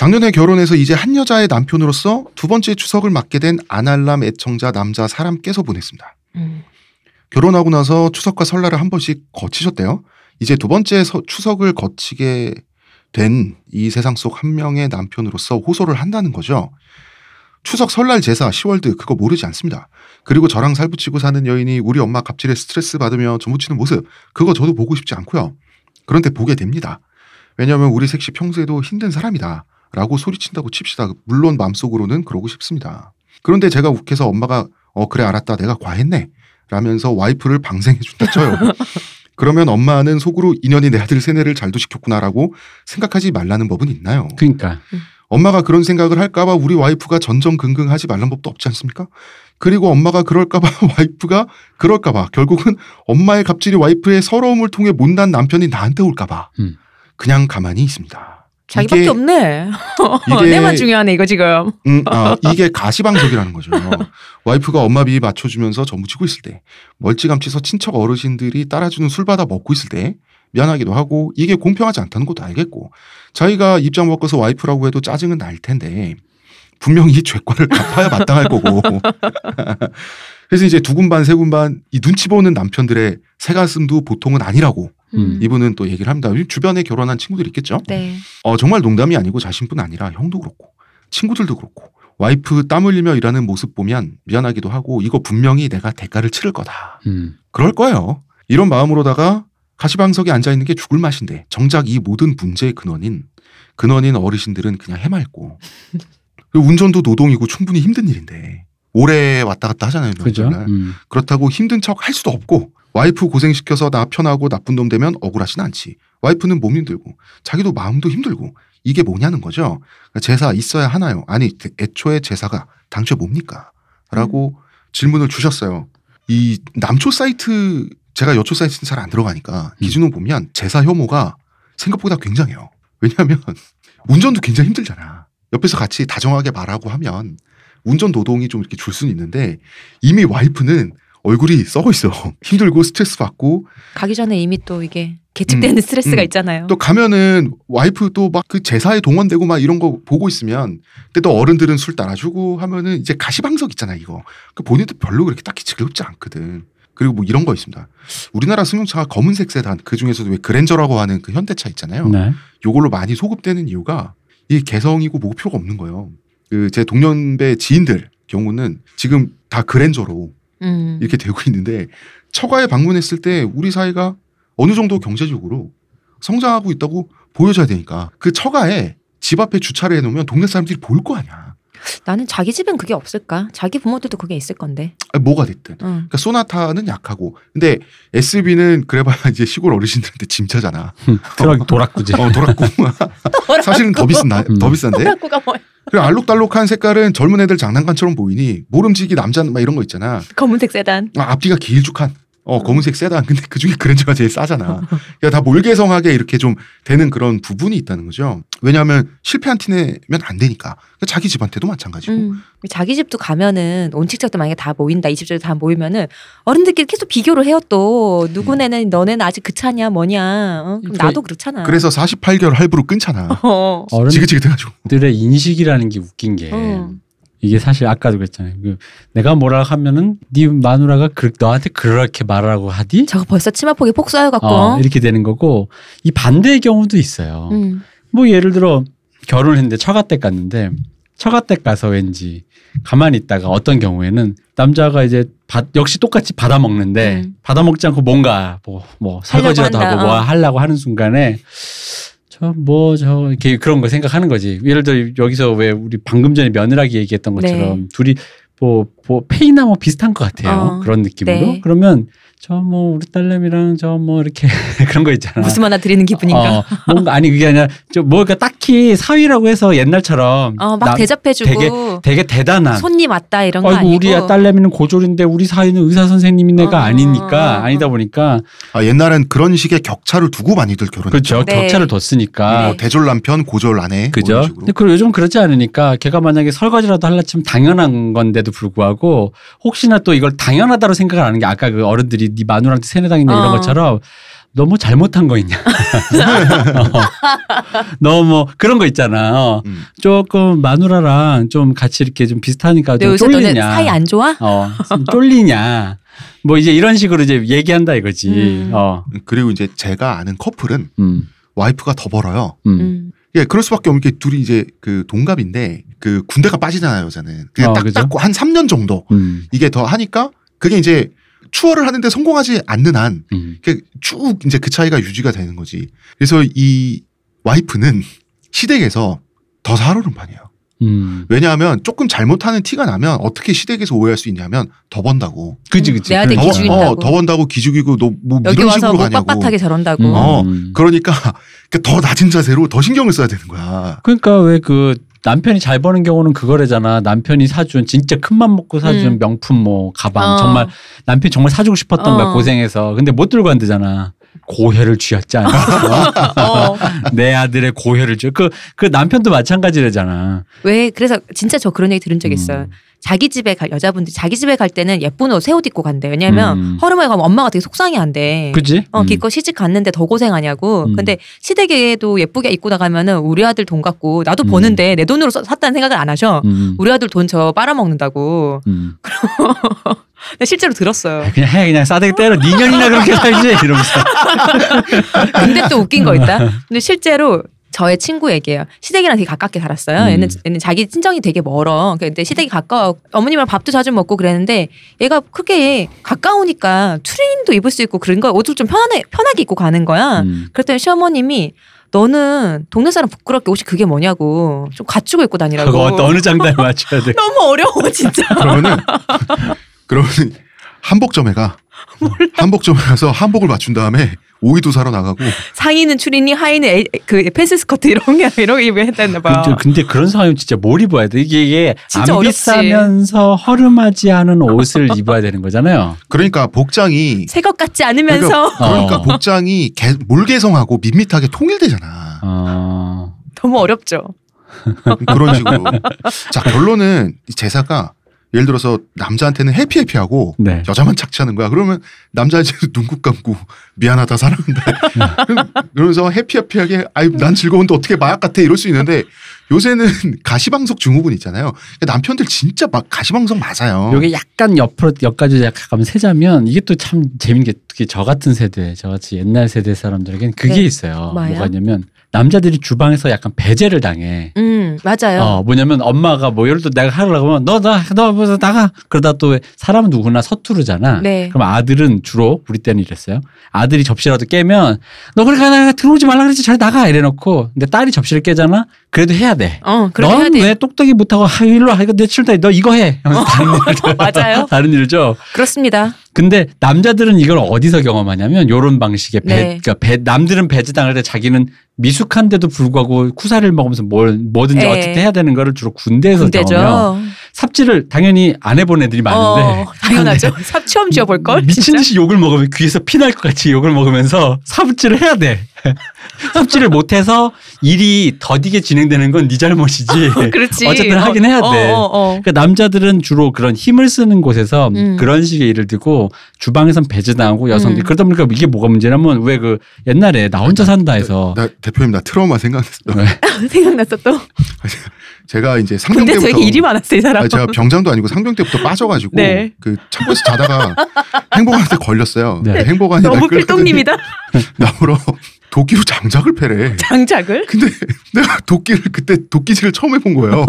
작년에 결혼해서 이제 한 여자의 남편으로서 두 번째 추석을 맞게 된 아날람 애청자 남자 사람께서 보냈습니다. 음. 결혼하고 나서 추석과 설날을 한 번씩 거치셨대요. 이제 두 번째 서- 추석을 거치게 된 이 세상 속 한 명의 남편으로서 호소를 한다는 거죠. 추석 설날 제사 시월드 그거 모르지 않습니다. 그리고 저랑 살붙이고 사는 여인이 우리 엄마 갑질에 스트레스 받으며 전부치는 모습 그거 저도 보고 싶지 않고요. 그런데 보게 됩니다. 왜냐하면 우리 색시 평소에도 힘든 사람이다. 라고 소리친다고 칩시다. 물론 마음속으로는 그러고 싶습니다. 그런데 제가 욱해서 엄마가 어 그래 알았다 내가 과했네 라면서 와이프를 방생해 준다 쳐요. 그러면 엄마는 속으로 인연이 내 아들 세뇌를 잘도 시켰구나라고 생각하지 말라는 법은 있나요? 그러니까 엄마가 그런 생각을 할까봐 우리 와이프가 전전긍긍하지 말란 법도 없지 않습니까? 그리고 엄마가 그럴까봐 와이프가 그럴까봐 결국은 엄마의 갑질이 와이프의 서러움을 통해 못난 남편이 나한테 올까봐 음. 그냥 가만히 있습니다. 자기밖에 이게- 없네. 이게- 내만 중요하네 이거 지금. 음, 아, 이게 가시방석이라는 거죠. 와이프가 엄마 비위 맞춰주면서 전부 치고 있을 때, 멀찌감치서 친척 어르신들이 따라주는 술 받아 먹고 있을 때, 미안하기도 하고, 이게 공평하지 않다는 것도 알겠고, 자기가 입장 바꿔서 와이프라고 해도 짜증은 날 텐데, 분명히 이 죄과를 갚아야 마땅할 거고. 그래서 이제 두 군반, 세 군반, 이 눈치 보는 남편들의 새가슴도 보통은 아니라고 음. 이분은 또 얘기를 합니다. 주변에 결혼한 친구들 있겠죠? 네. 어, 정말 농담이 아니고 자신뿐 아니라 형도 그렇고 친구들도 그렇고 와이프 땀 흘리며 일하는 모습 보면 미안하기도 하고 이거 분명히 내가 대가를 치를 거다. 음. 그럴 거예요. 이런 마음으로다가 가시방석에 앉아 있는 게 죽을 맛인데 정작 이 모든 문제의 근원인 근원인 어르신들은 그냥 해맑고 그리고 운전도 노동이고 충분히 힘든 일인데 오래 왔다 갔다 하잖아요. 그죠? 명절날. 음. 그렇다고 힘든 척 할 수도 없고 와이프 고생시켜서 나 편하고 나쁜 놈 되면 억울하진 않지. 와이프는 몸 힘들고 자기도 마음도 힘들고 이게 뭐냐는 거죠. 그러니까 제사 있어야 하나요? 아니 애초에 제사가 당초에 뭡니까? 라고 질문을 주셨어요. 이 남초 사이트 제가 여초 사이트는 잘 안 들어가니까 음. 기준으로 보면 제사 혐오가 생각보다 굉장해요. 왜냐하면 운전도 굉장히 힘들잖아. 옆에서 같이 다정하게 말하고 하면 운전 노동이 좀 이렇게 줄 수는 있는데 이미 와이프는 얼굴이 썩어 있어. 힘들고 스트레스 받고 가기 전에 이미 또 이게 계측되는 스트레스가 음. 있잖아요. 또 가면은 와이프 또 막 그 제사에 동원되고 막 이런 거 보고 있으면 근데 또 어른들은 술 따라주고 하면은 이제 가시방석 있잖아 이거. 그 본인도 별로 그렇게 딱히 즐겁지 않거든. 그리고 뭐 이런 거 있습니다. 우리나라 승용차가 검은색 세단 그 중에서도 왜 그랜저라고 하는 그 현대차 있잖아요. 네. 요걸로 많이 소급되는 이유가 이 개성이고 목표가 없는 거예요. 그 제 동년배 지인들 경우는 지금 다 그랜저로 음. 이렇게 되고 있는데 처가에 방문했을 때 우리 사이가 어느 정도 경제적으로 성장하고 있다고 보여줘야 되니까 그 처가에 집 앞에 주차를 해놓으면 동네 사람들이 볼 거 아니야. 나는 자기 집엔 그게 없을까? 자기 부모들도 그게 있을 건데. 아니, 뭐가 됐든. 응. 그러니까 소나타는 약하고 근데 SB는 그래봐야 이제 시골 어르신들한테 짐차잖아. 트럭 도락구지. 어 돌았고 사실은 더 비싼 나- 음. 더 비싼데. 호락구가 뭐야? 그리고 알록달록한 색깔은 젊은 애들 장난감처럼 보이니 모름지기 남자 막 이런 거 있잖아. 검은색 세단. 아, 앞뒤가 길쭉한 어 검은색 세단 근데 그 중에 그랜저가 제일 싸잖아. 그러니까 다 몰개성하게 이렇게 좀 되는 그런 부분이 있다는 거죠. 왜냐하면 실패한 티 내면 안 되니까. 그러니까 자기 집한테도 마찬가지고. 음. 자기 집도 가면은 온칙적도 만약에 다 모인다, 이 집들 다 모이면은 어른들끼리 계속 비교를 해요 또 누구네는 너네는 아직 그 차냐 뭐냐. 어? 그럼 그- 나도 그렇잖아. 그래서 48개월 할부로 끊잖아. 어. 지긋지긋해가지고. 어른들의 인식이라는 게 웃긴 게 어. 이게 사실 아까도 그랬잖아요. 그 내가 뭐라 하면은 네 마누라가 그, 너한테 그렇게 말하라고 하디? 저거 벌써 치마폭에 폭 쏘여갖고. 어, 이렇게 되는 거고 이 반대의 경우도 있어요. 음. 뭐 예를 들어 결혼을 했는데 처가댁 갔는데 처가댁 가서 왠지 가만히 있다가 어떤 경우에는 남자가 이제 바- 역시 똑같이 받아 먹는데 음. 받아 먹지 않고 뭔가 뭐, 뭐 설거지라도 하고 뭐 어. 하려고 하는 순간에 저 뭐 저 이렇게 그런 거 생각하는 거지. 예를 들어 여기서 왜 우리 방금 전에 며느라기 얘기했던 것처럼 네. 둘이 뭐, 뭐 페이나 뭐 비슷한 것 같아요. 어. 그런 느낌으로. 네. 그러면 저 뭐 우리 딸내미랑 저 뭐 이렇게 그런 거 있잖아. 무슨 하나 드리는 기분인가. 어, 뭔가 아니 그게 아니라 좀 뭐가 딱히 사위라고 해서 옛날처럼 어, 막 나- 대접해주고 되게 되게 대단한 손님 왔다 이런 거 아이고 아니고. 우리 딸내미는 고졸인데 우리 사위는 의사 선생님인 애가 어, 아니니까 어, 어. 아니다 보니까 아, 옛날엔 그런 식의 격차를 두고 많이들 결혼했죠. 그렇죠 네. 격차를 뒀으니까 뭐 대졸 남편, 고졸 아내 뭐 그죠? 근데 그 요즘 그렇지 않으니까 걔가 만약에 설거지라도 할라 치면 당연한 건데도 불구하고 혹시나 또 이걸 당연하다고 생각을 하는 게 아까 그 어른들이 네 마누라한테 세뇌당했냐 이런 어. 것처럼 너뭐 잘못한 거 있냐? 너뭐 그런 거 있잖아. 어. 음. 조금 마누라랑 좀 같이 이렇게 좀 비슷하니까 너좀 너네 쫄리냐? 사이 안 좋아? 어, 좀 쫄리냐? 뭐 이제 이런 식으로 이제 얘기한다 이거지. 음. 어, 그리고 이제 제가 아는 커플은 음, 와이프가 더 벌어요. 예, 그럴 수밖에 없는 게 둘이 이제 그 동갑인데 그 군대가 빠지잖아요, 여자는. 그게 어, 딱 그죠? 딱 한 3년 정도 음, 이게 더 하니까 그게 이제 추월을 하는데 성공하지 않는 한 음. 쭉 이제 그 차이가 유지가 되는 거지. 그래서 이 와이프는 시댁에서 더 살오른 판이에요. 음. 왜냐하면 조금 잘못하는 티가 나면 어떻게 시댁에서 오해할 수 있냐면 더 번다고. 그지 그지. 내 아들 더, 기죽인다고. 어, 더 번다고 기죽이고 너뭐 여기 이런 와서 식으로 뭐 가냐고. 빳빳하게 저런다고. 음. 어, 그러니까 더 낮은 자세로 더 신경을 써야 되는 거야. 그러니까 왜 그 남편이 잘 버는 경우는 그거래잖아. 남편이 사준 진짜 큰맘 먹고 사준 음. 명품 뭐 가방 어. 정말 남편이 정말 사주고 싶었던 어. 거야 고생해서. 근데 못 들고 간대잖아. 고혈을 쥐었지 않아? 어. 내 아들의 고혈을 쥐. 그, 그 남편도 마찬가지래잖아. 왜 그래서 진짜 저 그런 얘기 들은 적 있어요. 음. 자기 집에 갈 여자분들 자기 집에 갈 때는 예쁜 옷 새 옷 입고 간대. 왜냐면 음. 허름하게 가면 엄마가 되게 속상해 한대. 그지? 어, 음. 기껏 시집 갔는데 더 고생하냐고. 음. 근데 시댁에도 예쁘게 입고 나가면은 우리 아들 돈 갖고 나도 음. 버는데 내 돈으로 써- 샀다는 생각을 안 하셔. 음. 우리 아들 돈 저 빨아먹는다고. 음. 근데 실제로 들었어요. 아, 그냥 해 그냥 싸대기 때려 니 년이나 그렇게 살지 이러면서 근데 또 웃긴 거 있다. 근데 실제로 저의 친구 얘기예요. 시댁이랑 되게 가깝게 살았어요. 음. 얘는, 얘는 자기 친정이 되게 멀어. 근데 시댁이 가까워. 어머님이랑 밥도 자주 먹고 그랬는데 얘가 크게 가까우니까 트레이닝도 입을 수 있고 그런 거 옷을 좀 편하게 편하게 입고 가는 거야. 음. 그랬더니 시어머님이 너는 동네 사람 부끄럽게 옷이 그게 뭐냐고 좀 갖추고 입고 다니라고. 그거 어떤 어느 장단에 맞춰야 돼 너무 어려워 진짜. 그러면은 그러면 한복점에 가 한복점에 가서 한복을 맞춘 다음에 오이도 사러 나가고 상의는 추리닝, 하의는 에, 그 팬스 스커트 이런 게 이런 게 했다나 봐. 근데, 근데 그런 상황이면 진짜 뭘 입어야 돼 이게, 이게 진짜 안 어렵지. 비싸면서 허름하지 않은 옷을 입어야 되는 거잖아요 그러니까 복장이 새 것 같지 않으면서 그러니까 어. 복장이 개, 몰개성하고 밋밋하게 통일되잖아. 어. 너무 어렵죠. 그런 식으로. 자 결론은 이 제사가 예를 들어서 남자한테는 해피해피하고 네. 여자만 착취하는 거야. 그러면 남자한테도 눈곱 감고 미안하다 사랑한다. 그러면서 해피해피하게 아이 난 즐거운데 어떻게 마약 같아 이럴 수 있는데 요새는 가시방석 증후군 있잖아요. 남편들 진짜 막 가시방석 맞아요. 요게 약간 옆으로 옆까지 약간 세자면 이게 또 참 재밌는 게 특히 저 같은 세대, 저같이 옛날 세대 사람들에게는 그게 네. 있어요. 뭐예요? 뭐가 있냐면 남자들이 주방에서 약간 배제를 당해. 음 맞아요. 어, 뭐냐면 엄마가 뭐 예를 들어 내가 하려고 하면 너, 나, 너, 뭐, 나가. 그러다 또 사람은 누구나 서투르잖아. 네. 그럼 아들은 주로 우리 때는 이랬어요. 아들이 접시라도 깨면 너 그러니까 내가 들어오지 말라 그랬지 잘 나가 이래놓고 근데 딸이 접시를 깨잖아. 그래도 해야 돼. 어 그렇게 해야 돼. 넌왜 똑똑이 못하고 하 일로 와 이거 내 치울다 너 이거 해. 하면서 다른 일을 줘. 맞아요. 다른 줘. 그렇습니다. 근데 남자들은 이걸 어디서 경험하냐면 요런 방식의 배, 네. 그러니까 배, 남들은 배제당할 때 자기는 미숙한데도 불구하고 쿠사를 먹으면서 뭘 뭐든지 네. 어쨌든 해야 되는 거를 주로 군대에서 경험해요. 삽질을 당연히 안 해본 애들이 많은데 어, 당연하죠. 삽 처음 쥐어볼 걸. 미친 듯이 욕을 먹으면 귀에서 피날 것 같이 욕을 먹으면서 삽질을 해야 돼. 삽질을 못해서 일이 더디게 진행되는 건 네 잘못이지. 그렇지. 어쨌든 하긴 해야 돼. 어, 어, 어. 그러니까 남자들은 주로 그런 힘을 쓰는 곳에서 음. 그런 식의 일을 듣고 주방에선 배제당하고 여성들이 음. 그러다 보니까 이게 뭐가 문제냐면 왜 그 옛날에 나 혼자 산다 해서 나 대표님 나 트라우마 생각났어. 왜? 생각났어 또. 제가 이제 상병 근데 때부터 되게 일이 많았어 이 사람. 아, 제가 병장도 아니고 상병 때부터 빠져가지고 네. 그 창고에서 자다가 행복한테 걸렸어요. 네. 행복한이 너무 필동님이다. 나보러 도끼로 장작을 패래. 장작을. 근데 내가 도끼를 그때 도끼질을 처음 해본 거예요.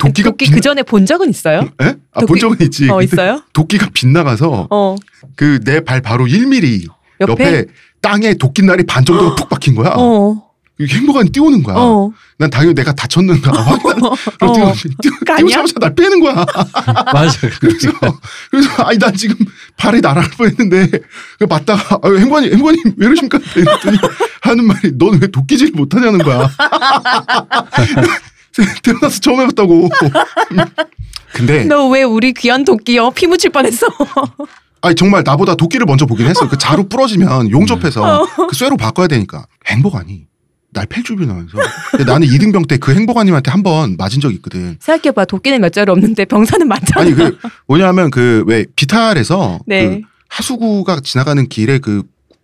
도끼가 도끼 그 전에 본 적은 있어요? 예? 아, 본 도끼- 적은 있지. 어 있어요? 도끼가 빗나가서 어 그내 발 바로 1mm 옆에. 옆에, 땅에 도끼날이 반 정도가 푹 박힌 거야. 어. 행복한이 뛰어오는 거야. 어. 난 당연히 내가 다쳤는가 확인하러 어. 뛰어 뛰어 그거 아니야? 뛰어자마자 날 빼는 거야. 맞아. 그래서 그래서 아니 난 지금 발이 날아갈 뻔했는데 그 맞다가 아, 행관이 행관님 왜 이러십니까? 이랬더니 하는 말이 넌 왜 도끼질 못하냐는 거야. 태어나서 처음 해봤다고. 근데 너 왜 우리 귀한 도끼요? 피 묻힐 뻔했어. 아니 정말 나보다 도끼를 먼저 보긴 했어. 그 자루 부러지면 용접해서 그 쇠로 바꿔야 되니까 행복하니 날 펠주변하면서 나는 이등병 때 그 행복하님한테 한 번 맞은 적 있거든. 생각해봐 도끼는 몇 자루 없는데 병사는 많잖아. 아니 그 뭐냐면 그 왜 비탈에서 네. 그 하수구가 지나가는 길에 그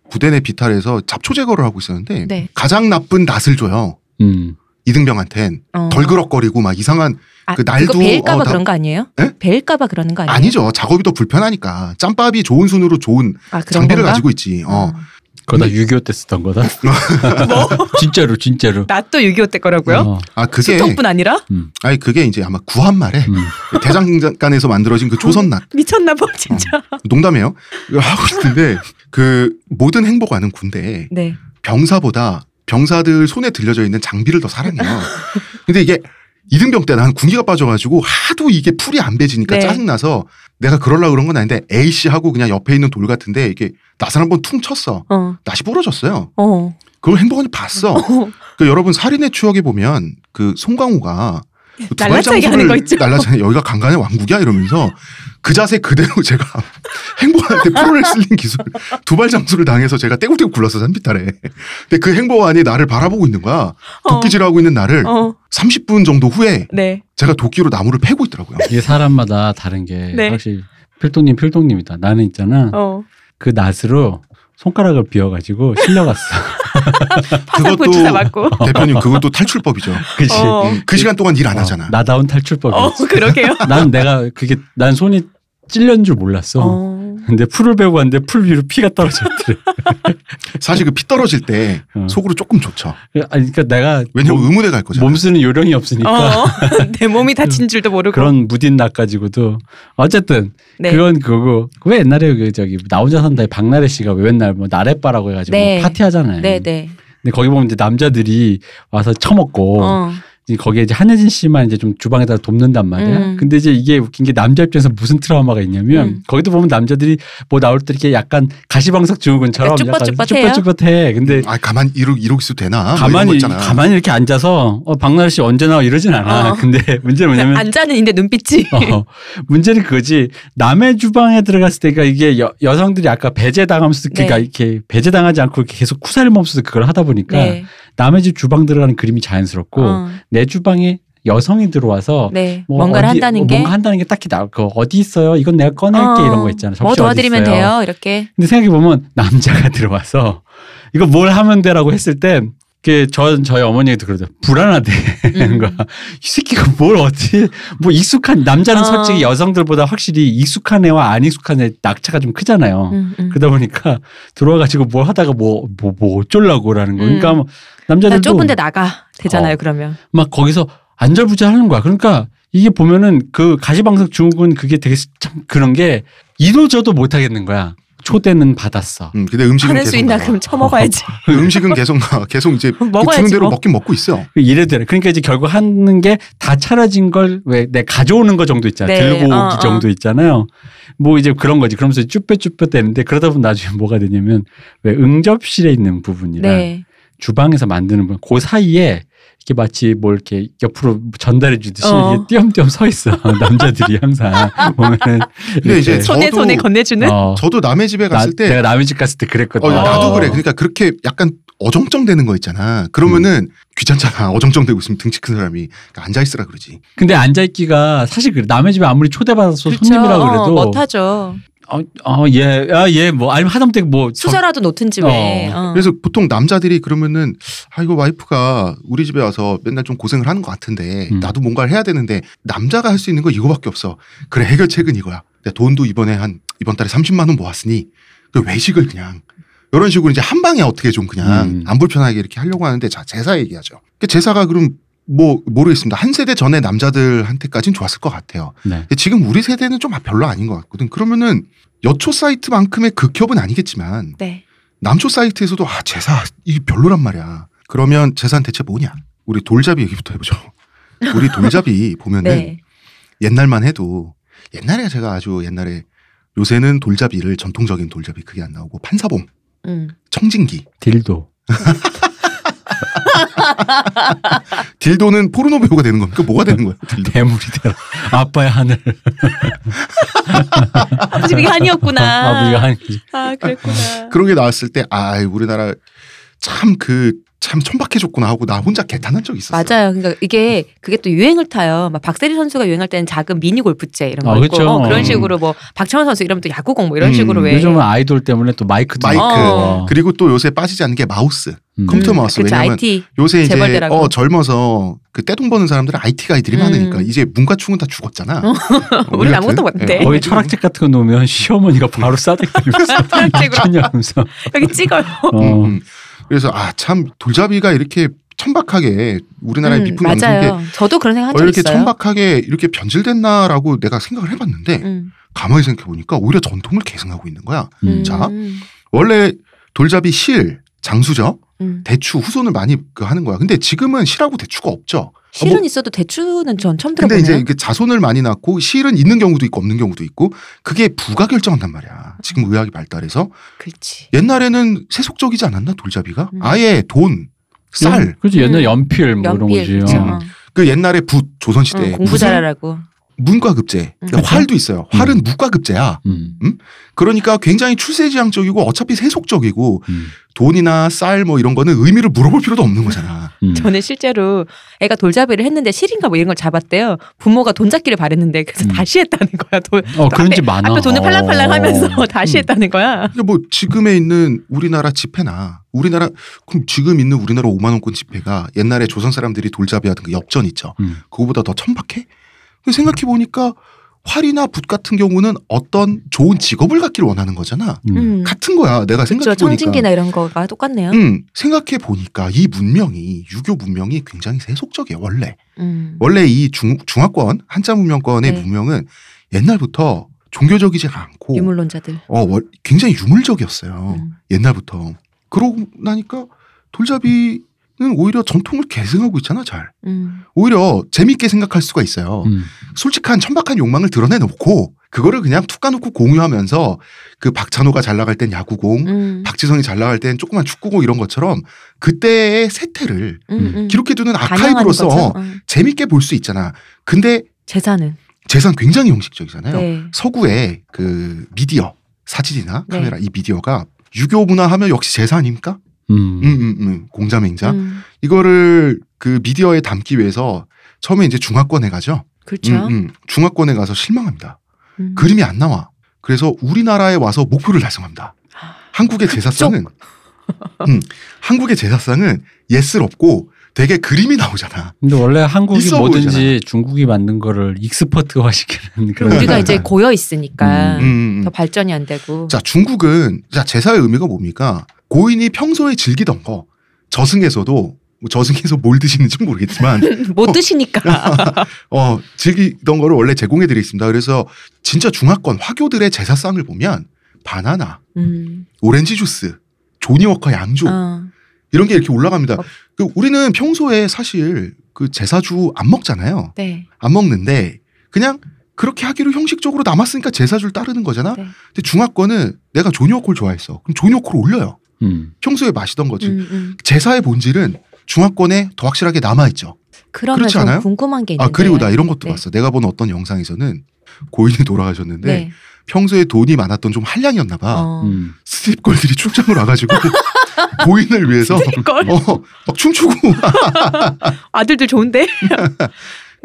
부대 내 비탈에서 잡초 제거를 하고 있었는데 네. 가장 나쁜 낫을 줘요 음. 이등병한텐 어. 덜그럭거리고 막 이상한 아, 그 날도 그거 베일까봐 어, 다- 그런 거 아니에요? 에? 베일까봐 그러는 거 아니에요? 아니죠 작업이 더 불편하니까 짬밥이 좋은 순으로 좋은 아, 장비를 건가? 가지고 있지 어. 그거 다 6.25 때 쓰던 거다. 진짜로 진짜로. 나또 6.25때 거라고요? 어, 아 그게 수통뿐 아니라 음, 아니 그게 이제 아마 구한말에 음. 대장간에서 만들어진 그 조선낫 미쳤나 봐 진짜. 농담이에요 이거 하고 있는데 그 모든 행복하는 군대에 네. 병사보다 병사들 손에 들려져 있는 장비를 더 사랑해요. 근데 이게 이등병 때 난 군기가 빠져가지고 하도 이게 풀이 안 배지니까 네. 짜증나서 내가 그러려고 그런 건 아닌데 A씨 하고 그냥 옆에 있는 돌 같은데 이게 낫을 한번 퉁 쳤어. 어. 낫이 부러졌어요. 어. 그걸 행복한이 봤어. 그 여러분 살인의 추억에 보면 그 송강호가 그 날라차기 하는 거 있죠. 날라차기 여기가 강간의 왕국이야 이러면서 그 자세 그대로 제가 행복한테 프로레슬링 기술 두발 장수를 당해서 제가 떼굴떼굴 굴렀어 산비탈에. 근데 그 행복한이 나를 바라보고 있는 거야. 도끼질하고 있는 나를 어. 30분 정도 후에 네. 제가 도끼로 나무를 패고 있더라고요. 이게 사람마다 다른 게 네. 확실히 필동님 필동님이다. 나는 있잖아. 어. 그 낫으로 손가락을 비워가지고 실려갔어. 맞고. 대표님 그것도 탈출법이죠. 그치. 어. 음, 그 시간 동안 일안 어, 하잖아. 나다운 탈출법이지. 어, 그러게요. 난 내가 그게 난 손이 찔린 줄 몰랐어. 어. 근데 풀을 베고 왔는데 풀 위로 피가 떨어졌더래. 사실 그 피 떨어질 때 어. 속으로 조금 좋죠. 아니 그러니까 내가 왜냐면 몸, 의무대 갈 거잖아. 몸 쓰는 요령이 없으니까 어. 내 몸이 다친 줄도 모르고. 그런 무딘 낫 가지고도 어쨌든 네. 그건 그거고 왜 옛날에 그 저기 나 혼자 산다에 박나래 씨가 왜 맨날 뭐 나래바라고 해가지고 네. 파티 하잖아요. 네, 네. 근데 거기 보면 이제 남자들이 와서 처먹고 어. 이제 거기에 이제 한혜진 씨만 이제 좀 주방에다가 돕는단 말이야. 음. 근데 이제 이게 웃긴 게 남자 입장에서 무슨 트라우마가 있냐면 음. 거기도 보면 남자들이 뭐 나올 때 이렇게 약간 가시방석 증후군처럼 쭈뼛쭈뼛해요? 쭈뼛쭈뼛해. 근데 아 가만 이러 이러고 있어도 되나? 뭐 가만히 있잖아. 가만히 이렇게 앉아서 어 박나래 씨 언제 나와 이러진 않아. 어. 근데 문제는 뭐냐면 앉아는 있는데 눈빛이. 어, 문제는 그거지. 남의 주방에 들어갔을 때가 이게 여, 여성들이 아까 배제당하면서 그러니까 네. 이렇게 배제당하지 않고 이렇게 계속 쿠사를 멈춰서 그걸 하다 보니까 네. 남의 집 주방 들어가는 그림이 자연스럽고 어. 내 주방에 여성이 들어와서 네. 뭐 뭔가를 어디- 한다는 뭐 게. 뭔가 한다는 게 딱히 나, 그 어디 있어요? 이건 내가 꺼낼게 어. 이런 거 있잖아. 뭐 도와드리면? 돼요. 이렇게. 근데 생각해 보면 남자가 들어와서 이거 뭘 하면 돼라고 했을 때 그, 저, 저희 어머니도 그러죠. 불안하대. 음. 거야. 이 새끼가 뭘 어떻게, 뭐 익숙한, 남자는 어. 솔직히 여성들보다 확실히 익숙한 애와 안 익숙한 애 낙차가 좀 크잖아요. 음, 음. 그러다 보니까 들어와가지고 뭘 하다가 뭐, 뭐, 뭐 어쩌려고라는 거. 그러니까 음. 뭐나 남자들도 좁은 데 나가 되잖아요. 어. 그러면 막 거기서 안절부절 하는 거야. 그러니까 이게 보면은 그 가시방석 중국은 그게 되게 참 그런 게 이도 저도 못 하겠는 거야. 초대는 받았어. 음, 근데 음식은 하는 수 계속 있나 나와. 그럼 처먹어야지. 음식은 계속 나 계속 이제 그 먹어야지, 주는 대로 뭐. 먹긴 먹고 있어요. 이래도 그러니까 이제 결국 하는 게 다 차려진 걸 왜 내 가져오는 거 정도 있잖아. 네, 들고 오기 어, 어. 정도 있잖아요. 뭐 이제 그런 거지. 그러면서 쭈뼛쭈뼛 되는데 그러다 보면 나중에 뭐가 되냐면 왜 응접실에 있는 부분이랑 네. 주방에서 만드는 부분 그 사이에 이렇게 마치 뭘 이렇게 옆으로 전달해 주듯이 어. 이게 띄엄띄엄 서 있어. 남자들이 항상 보면은 근데 이제. 손에 손에 건네주는. 어, 저도 남의 집에 나, 갔을 때 내가 남의 집 갔을 때 그랬거든. 어, 나도 어. 그래. 그러니까 그렇게 약간 어정쩡 되는 거 있잖아. 그러면은 귀찮잖아. 어정쩡 되고 있으면 등치 큰 사람이 그러니까 앉아 있으라 그러지. 근데 앉아 있기가 사실 그래. 남의 집에 아무리 초대받아서 그렇죠. 손님이라 어, 그래도 못하죠. 어, 어, 예, 아, 예, 뭐, 아니면 하다못해 뭐. 저- 수저라도 놓든지 왜. 어. 그래서 보통 남자들이 그러면은 아 이거 와이프가 우리 집에 와서 맨날 좀 고생을 하는 것 같은데 음. 나도 뭔가를 해야 되는데 남자가 할 수 있는 거 이거밖에 없어. 그래 해결책은 이거야. 돈도 이번에 한 이번 달에 30만 원 모았으니 그 외식을 그냥 이런 식으로 이제 한 방에 어떻게 좀 그냥 음. 안 불편하게 이렇게 하려고 하는데 자 제사 얘기하죠. 그 제사가 그럼 뭐 모르겠습니다. 한 세대 전에 남자들한테까지는 좋았을 것 같아요. 네. 근데 지금 우리 세대는 좀 별로 아닌 것 같거든. 그러면은 여초 사이트만큼의 극협은 아니겠지만 네. 남초 사이트에서도 아 제사 이게 별로란 말이야. 그러면 제사는 대체 뭐냐? 우리 돌잡이 얘기부터 해보죠. 우리 돌잡이 보면은 네. 옛날만 해도 옛날에 제가 아주 옛날에 요새는 돌잡이를 전통적인 돌잡이 그게 안 나오고 판사봉, 음. 청진기, 딜도. 딜도는 포르노 배우가 되는 겁니까? 뭐가 되는 거야? 딜도. 대물이 되라. 아빠의 하늘. 아버지 이게 한이었구나. 아버지가 거지. 아 그랬구나. 그런 게 나왔을 때 아 우리나라 참 그 참 천박해졌구나 하고 나 혼자 개탄한 적이 있었어. 맞아요. 그러니까 이게 그게 또 유행을 타요. 막 박세리 선수가 유행할 때는 작은 미니 골프채 이런 거 아, 있고 그쵸. 어, 그런 음. 식으로 뭐 박찬호 선수 이러면 또 야구공 뭐 이런 음, 식으로 왜 요즘은 아이돌 때문에 또 마이크도 마이크 어. 그리고 또 요새 빠지지 않는 게 마우스, 음. 컴퓨터 마우스 그쵸, 왜냐면 IT 요새 이제 재벌들하고. 어 젊어서 그 떼돈 버는 사람들은 IT guy들이 음. 많으니까 이제 문과충은 다 죽었잖아. 우리. 아무것도 못해. 예. 거의 철학책 같은 거 놓으면 시어머니가 바로 철학책으로. 미쳤냐면서. 여기 찍어요. 그래서 아 참 돌잡이가 이렇게 천박하게 우리나라의 음, 미풍 맞아요. 저도 그런 생각 어, 이렇게 있어요. 천박하게 이렇게 변질됐나라고 내가 생각을 해봤는데 음. 가만히 생각해 보니까 오히려 전통을 계승하고 있는 거야. 음. 자. 음. 원래 돌잡이 실, 장수저, 음. 대추 후손을 많이 그 하는 거야. 근데 지금은 실하고 대추가 없죠. 실은 뭐- 있어도 대추는 전 처음 근데 들어보네요. 이제 그 자손을 많이 낳고 실은 있는 경우도 있고 없는 경우도 있고 그게 부가 결정한단 말이야. 지금 의학이 발달해서 그렇지. 옛날에는 세속적이지 않았나 돌잡이가? 음. 아예 돈, 쌀. 그렇지 옛날 음. 연필 뭐 이런 연필 거지. 그쵸. 어. 어. 그 옛날에 붓 조선 시대 응, 공부 잘하라고. 문과급제. 그러니까 음. 활도 있어요. 활은 무과급제야. 음. 그러니까 굉장히 출세지향적이고 어차피 세속적이고 음. 돈이나 쌀 뭐 이런 거는 의미를 물어볼 필요도 없는 거잖아. 음. 저는 실제로 애가 돌잡이를 했는데 실인가 뭐 이런 걸 잡았대요. 부모가 돈 잡기를 바랬는데 그래서 음. 다시 했다는 거야. 돈, 어 그런 집 많아. 앞에 돈을 팔랑팔랑 어. 하면서 다시 음. 했다는 거야. 그러니까 뭐 지금에 있는 우리나라 지폐나 우리나라 그럼 지금 있는 우리나라 5만 원권 지폐가 옛날에 조선 사람들이 돌잡이 하던 그 엽전 있죠. 음. 그거보다 더 천박해? 생각해 보니까 활이나 붓 같은 경우는 어떤 좋은 직업을 갖기를 원하는 거잖아. 음. 음. 같은 거야. 내가. 생각해 보니까. 청진기나 이런 거가 똑같네요. 음, 생각해 보니까 이 문명이 유교 문명이 굉장히 세속적이에요. 원래 음. 원래 이 중, 중화권 한자 문명권의 네. 문명은 옛날부터 종교적이지 않고 유물론자들. 어, 월- 굉장히 유물적이었어요. 음. 옛날부터. 그러고 나니까 돌잡이는 오히려 전통을 계승하고 있잖아, 잘. 음. 오히려 재밌게 생각할 수가 있어요. 음. 솔직한 천박한 욕망을 드러내놓고 그거를 그냥 툭 까놓고 공유하면서 그 박찬호가 잘 나갈 땐 야구공, 음. 박지성이 잘 나갈 땐 조그만 축구공 이런 것처럼 그때의 세태를 음, 음. 기록해두는 아카이브로서. 음. 재밌게 볼 수 있잖아. 근데 재산은. 재산 굉장히 형식적이잖아요. 네. 서구의 그 미디어, 사진이나 네. 카메라 이 미디어가 유교 문화 하면 역시 아닙니까? 음. 음, 음, 음. 공자맹자. 음. 이거를 그 미디어에 담기 위해서 처음에 이제 중화권에 가죠. 그렇죠. 음, 음. 중화권에 가서 실망합니다. 음. 그림이 안 나와. 그래서 우리나라에 와서 목표를 달성합니다. 한국의 제사상은 음, 한국의 제사상은 예스럽고 되게 그림이 나오잖아. 근데 원래 한국이 뭐든지 보이잖아. 중국이 만든 거를 익스퍼트화 시키는 그런 우리가 네. 이제 고여 있으니까 음, 음, 음. 더 발전이 안 되고. 자, 중국은 자, 제사의 의미가 뭡니까? 고인이 평소에 즐기던 거 저승에서도 뭐 저승에서 뭘 드시는지 모르겠지만 못 드시니까. 어, 즐기던 거를 원래 제공해 드리겠습니다. 그래서 진짜 중화권 화교들의 제사상을 보면 바나나, 음. 오렌지 주스, 조니워커 양주 어. 이런 게 이렇게 올라갑니다. 어. 그 우리는 평소에 사실 그 제사주 안 먹잖아요. 네. 안 먹는데 그냥 그렇게 하기로 형식적으로 남았으니까 제사주를 따르는 거잖아. 네. 근데 중화권은 내가 조니워커를 좋아했어. 그럼 조니워커를 올려요. 음. 평소에 마시던 거지. 음, 음. 제사의 본질은 중화권에 더 확실하게 남아 있죠. 그러면 그렇지 좀 않아요? 궁금한 게 있는데. 아 그리고 나 이런 것도 네. 봤어. 내가 본 어떤 영상에서는 고인이 돌아가셨는데 네. 평소에 돈이 많았던 좀 한량이었나 봐. 어. 음. 스트립걸들이 출장을 와가지고 고인을 위해서 걸 어, 막 춤추고 아들들 좋은데?